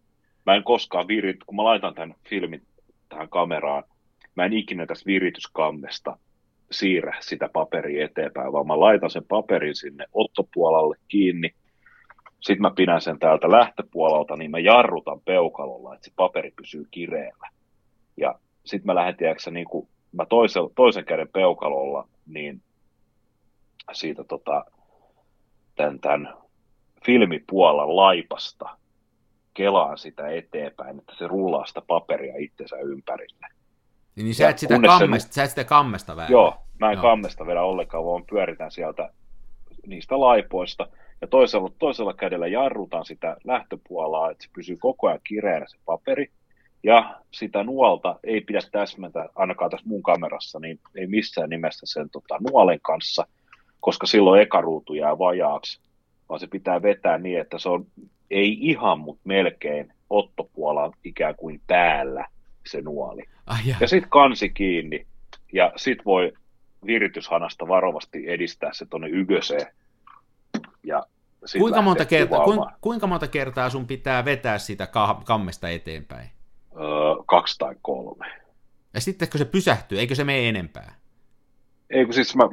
mä en koskaan virit, kun mä laitan tämän filmin tähän kameraan, mä en ikinä tästä virityskammesta siirrä sitä paperia eteenpäin, vaan mä laitan sen paperin sinne ottopuolelle kiinni, sitten mä pidän sen täältä lähtöpuolelta, niin mä jarrutan peukalolla, että se paperi pysyy kireellä. Ja sitten mä lähden, tiedätkö, niin kuin mä toisen, toisen käden peukalolla, niin siitä tota, tämän, tämän filmipuolen laipasta kelaan sitä eteenpäin, että se rullaa sitä paperia itsensä ympärille. Niin, niin sä et, sitä kammesta, se... sä et sitä kammesta vähän. Joo, mä en joo. kammesta vielä ollenkaan, vaan pyöritän sieltä niistä laipoista. Ja toisella, toisella kädellä jarrutaan sitä lähtöpuolaa, että se pysyy koko ajan kireänä se paperi. Ja sitä nuolta ei pidä täsmätä, ainakaan tässä mun kamerassa, niin ei missään nimessä sen tota, nuolen kanssa, koska silloin eka ruutu jää vajaaksi, vaan se pitää vetää niin, että se on ei ihan, mutta melkein ottopuolella ikään kuin päällä se nuoli. Ah, ja ja sitten kansi kiinni, ja sitten voi virityshanasta varovasti edistää se tuonne ygöseen. Ja kuinka, monta kertaa, kuinka, kuinka monta kertaa sun pitää vetää sitä kammesta eteenpäin? Öö, kaksi tai kolme. Ja sitten kun se pysähtyy, eikö se mene enempää? Ei kun siis mä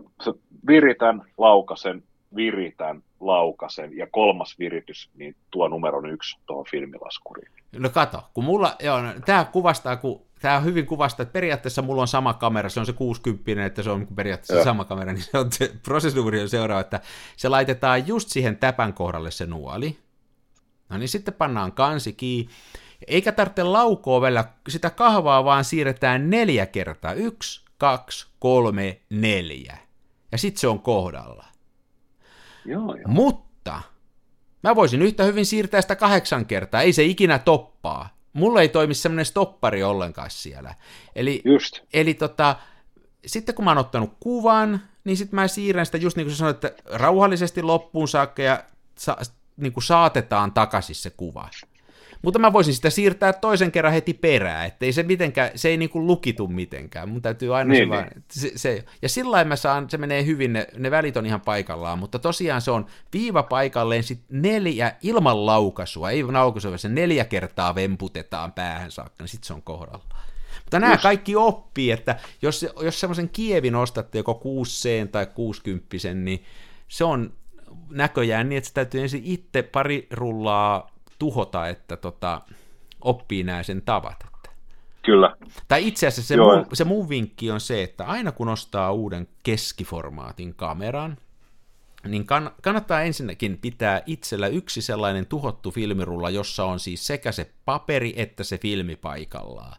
viritän, laukasen, viritän, laukasen ja kolmas viritys, niin tuo numeron yksi tuohon filmilaskuriin. No kato, kun mulla, joo, no, tämä kuvastaa, kun tämä hyvin kuvastaa, että periaatteessa mulla on sama kamera, se on se 60, että se on periaatteessa joo. sama kamera, niin se on se prosessuuri on seuraava, että se laitetaan just siihen täpän kohdalle se nuoli. No niin sitten pannaan kansi kiinni, eikä tarvitse laukoa vielä sitä kahvaa, vaan siirretään neljä kertaa. Yksi, kaksi, kolme, neljä. Ja sitten se on kohdalla. Joo, joo. Mutta mä voisin yhtä hyvin siirtää sitä kahdeksan kertaa, ei se ikinä toppaa. Mulla ei toimi semmoinen stoppari ollenkaan siellä. Eli, Just. eli tota, sitten kun mä oon ottanut kuvan, niin sitten mä siirrän sitä just niin kuin sanoit, että rauhallisesti loppuun saakka ja sa, niin kuin saatetaan takaisin se kuva. Mutta mä voisin sitä siirtää toisen kerran heti perään, että ei se mitenkään, se ei niinku lukitu mitenkään. Mun täytyy aina niin, se, niin. Vaan, se, se, ja sillä mä saan, se menee hyvin, ne, ne välit on ihan paikallaan, mutta tosiaan se on viiva paikalleen sit neljä ilman laukaisua, ei laukaisua, se neljä kertaa vemputetaan päähän saakka, niin sit se on kohdalla. Mutta nämä Just. kaikki oppii, että jos, jos semmoisen kievin ostatte joko 6 tai 60 niin se on näköjään niin, että se täytyy ensin itse pari rullaa tuhota, että tota, oppii nämä sen tavat. Että. Kyllä. Tai itse asiassa se, muu, se muu vinkki on se, että aina kun ostaa uuden keskiformaatin kameran, niin kann- kannattaa ensinnäkin pitää itsellä yksi sellainen tuhottu filmirulla, jossa on siis sekä se paperi että se filmi paikallaan.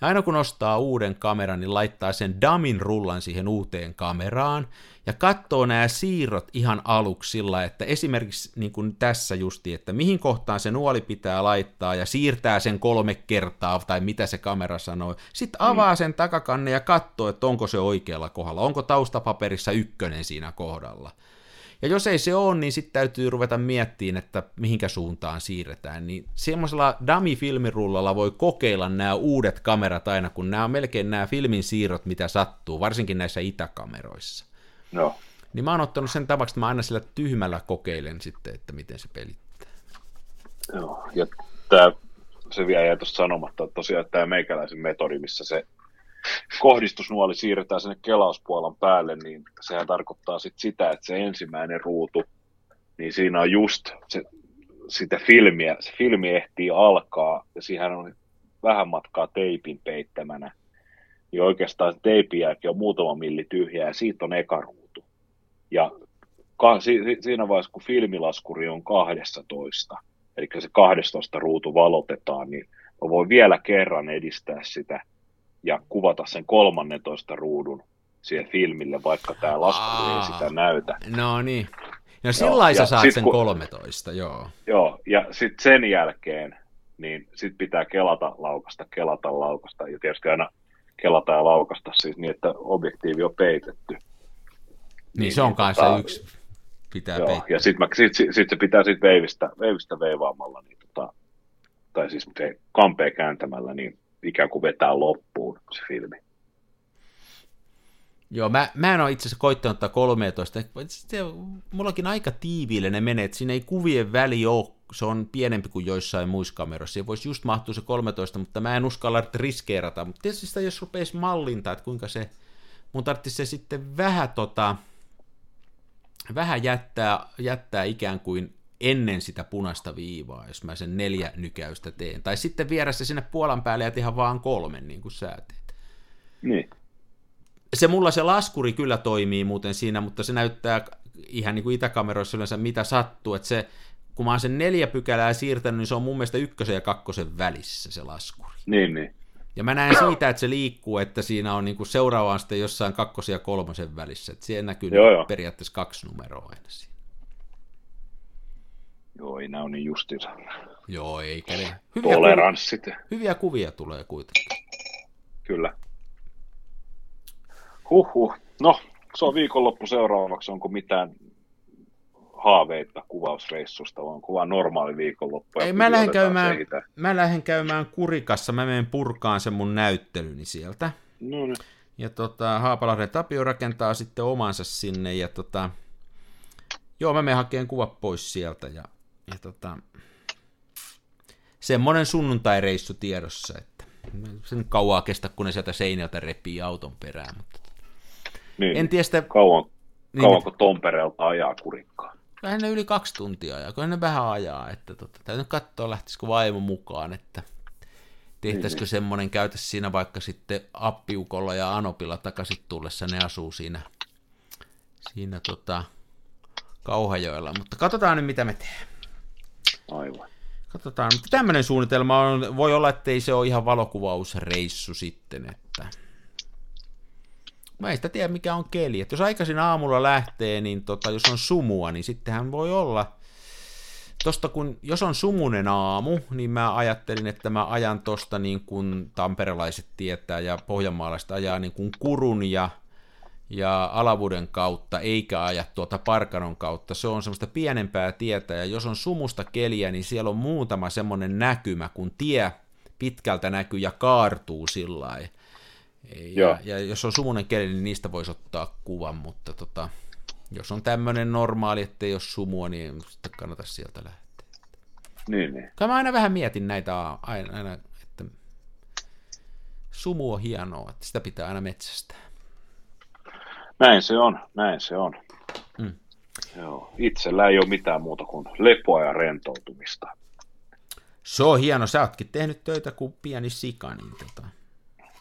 Ja aina kun ostaa uuden kameran, niin laittaa sen damin rullan siihen uuteen kameraan ja katsoo nämä siirrot ihan aluksi sillä, että esimerkiksi niin kuin tässä justi, että mihin kohtaan se nuoli pitää laittaa ja siirtää sen kolme kertaa tai mitä se kamera sanoo. Sitten avaa sen takakanne ja katsoo, että onko se oikealla kohdalla, onko taustapaperissa ykkönen siinä kohdalla. Ja jos ei se ole, niin sitten täytyy ruveta miettimään, että mihinkä suuntaan siirretään. Niin semmoisella dummy-filmirullalla voi kokeilla nämä uudet kamerat aina, kun nämä on melkein nämä filmin siirrot, mitä sattuu, varsinkin näissä itäkameroissa. No. Niin mä oon ottanut sen tavaksi, että mä aina sillä tyhmällä kokeilen sitten, että miten se pelittää. Joo, ja tämä, se vielä jäi tuosta sanomatta, että tosiaan tämä meikäläisen metodi, missä se kohdistusnuoli siirretään sinne kelauspuolan päälle, niin sehän tarkoittaa sit sitä, että se ensimmäinen ruutu, niin siinä on just se, sitä filmiä, se filmi ehtii alkaa, ja siihen on vähän matkaa teipin peittämänä, niin oikeastaan se teipin jälkeen on muutama milli tyhjää, ja siitä on eka ruutu. Ja ka, si, siinä vaiheessa, kun filmilaskuri on 12, eli se 12 ruutu valotetaan, niin mä voin vielä kerran edistää sitä ja kuvata sen 13 ruudun siihen filmille, vaikka tämä laskuri ei sitä näytä. No niin. No sillä sä saat sen kun, 13, joo. Joo, ja sitten sen jälkeen, niin sit pitää kelata laukasta, kelata laukasta, ja tietysti aina kelata ja laukasta siis niin, että objektiivi on peitetty. Niin, niin se on kanssa tota, yksi, pitää joo, peittää. Ja sitten sit, sit, sit se pitää sitten veivistä, veivistä veivaamalla, niin tota, tai siis kampeen kääntämällä, niin ikään kuin vetää loppuun se filmi. Joo, mä, mä en ole itse asiassa koittanut ottaa 13. Se, mullakin aika tiiviille ne menee, että siinä ei kuvien väli ole, se on pienempi kuin joissain muissa kameroissa. Siihen voisi just mahtua se 13, mutta mä en uskalla riskeerata. Mutta tietysti sitä jos rupeisi mallintaa, että kuinka se, mun tarvitsisi se sitten vähän tota, vähän jättää, jättää ikään kuin ennen sitä punaista viivaa, jos mä sen neljä nykäystä teen. Tai sitten viedä se sinne puolan päälle ja tehdä vaan kolmen, niin kuin sä teet. Niin. Se mulla se laskuri kyllä toimii muuten siinä, mutta se näyttää ihan niin kuin itäkameroissa yleensä mitä sattuu, että se, kun mä oon sen neljä pykälää siirtänyt, niin se on mun mielestä ykkösen ja kakkosen välissä se laskuri. Niin, niin. Ja mä näen siitä, että se liikkuu, että siinä on niinku seuraavaan sitten jossain kakkosen ja kolmosen välissä. Että siihen näkyy joo, joo. periaatteessa kaksi numeroa aina siinä. Joo, ei nämä ole niin justiinsa. Joo, eikä ne. Hyviä, Toleranssit. Kuvia, hyviä kuvia tulee kuitenkin. Kyllä. Huhhuh. No, se on viikonloppu seuraavaksi. Onko mitään haaveita kuvausreissusta, vaan normaali viikonloppu? Ei, mä lähden, käymään, mä lähden käymään Kurikassa, mä menen purkaan sen mun näyttelyni sieltä. No niin. Ja tota, Haapalahden Tapio rakentaa sitten omansa sinne, ja tota, joo, mä menen hakemaan kuvat pois sieltä, ja ja tota, semmoinen sunnuntaireissu tiedossa, että sen kauaa kestä, kun ne sieltä seinältä repii auton perään. Mutta niin. En tiedä sitä... Kauan, niin, kauanko Tomperelta ajaa kurikkaa? vähän yli kaksi tuntia ja kyllä ne vähän ajaa, että tota, täytyy katsoa lähtisikö vaimo mukaan, että tehtäisikö mm-hmm. semmoinen, käytä siinä vaikka sitten appiukolla ja anopilla takaisin tullessa, ne asuu siinä, siinä tota, Kauhajoella, mutta katsotaan nyt mitä me teemme. Aivan. Katsotaan, mutta tämmöinen suunnitelma on, voi olla, että ei se ole ihan valokuvausreissu sitten, että mä en sitä tiedä mikä on keli, että jos aikaisin aamulla lähtee, niin tota, jos on sumua, niin sittenhän voi olla, tosta kun, jos on sumunen aamu, niin mä ajattelin, että mä ajan tosta niin kuin tamperelaiset tietää ja pohjanmaalaiset ajaa niin kuin kurun ja ja Alavuden kautta, eikä aja tuota Parkanon kautta. Se on semmoista pienempää tietä, ja jos on sumusta keliä, niin siellä on muutama semmoinen näkymä, kun tie pitkältä näkyy ja kaartuu sillä ja, ja, jos on sumunen keli, niin niistä voisi ottaa kuvan, mutta tota, jos on tämmöinen normaali, että ole sumua, niin sitten kannata sieltä lähteä. Niin, niin. Kai mä aina vähän mietin näitä aina, aina että sumu on hienoa, että sitä pitää aina metsästää. Näin se on, näin se on. Mm. Joo. Itsellä ei ole mitään muuta kuin lepoa ja rentoutumista. Se on hieno, sä ootkin tehnyt töitä kuin pieni sika, niin tota...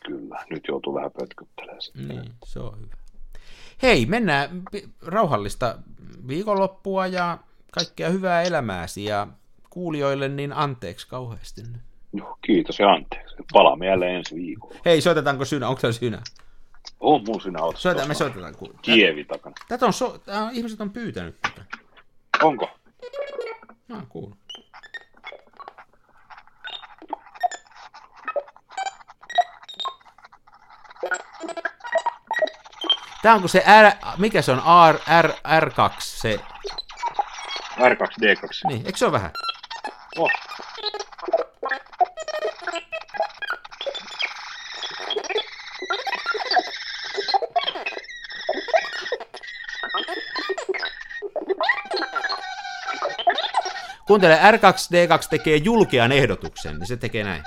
Kyllä, nyt joutuu vähän pötkyttelemään sitten. Niin, se on hyvä. Hei, mennään rauhallista viikonloppua ja kaikkea hyvää elämääsi ja kuulijoille niin anteeksi kauheasti. No, kiitos ja anteeksi. Palaamme jälleen ensi viikolla. Hei, soitetaanko synä? Onko se synä? On mun sinä autossa. Soitetaan, me soitetaan. Kun... Kievi takana. Tätä on, so... Tätä ihmiset on pyytänyt tätä. Onko? Mä oon kuullut. Tää onko se R, mikä se on, R, R, R2, se... R2D2. Niin, eikö se ole vähän? Oh. Kuuntele, R2D2 tekee julkean ehdotuksen, niin se tekee näin.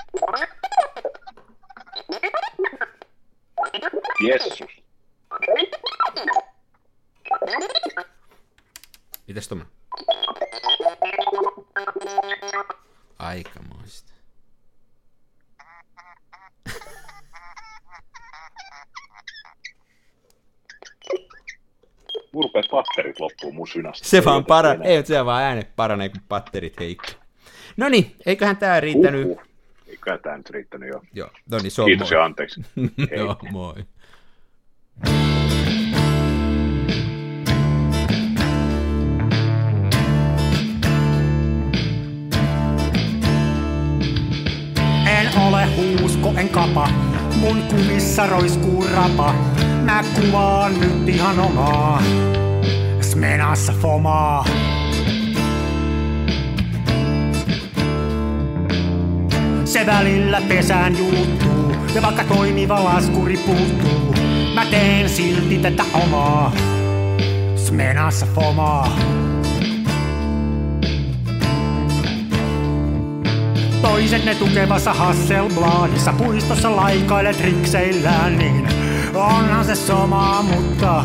Jessus. Mitäs tommonen? Aikamoista. Patterit loppuu mun synästä. Se vaan para, ei, se vaan äänet paranee, kun patterit heikko. No niin, eiköhän tää riittänyt. Uhuh. Eiköhän tää nyt riittänyt jo. Joo, no niin, se on Kiitos moi. ja anteeksi. [LAUGHS] Joo, moi. En ole huusko, en kapa, mun kumissa roiskuu rapa. Mä kuvaan nyt ihan omaa, smenassa fomaa. Se välillä pesään juuttuu, ja vaikka toimiva laskuri puuttuu, mä teen silti tätä omaa, smenassa fomaa. Toiset ne tukevassa Hasselbladissa puistossa laikailet rikseillään, niin onhan se sama, mutta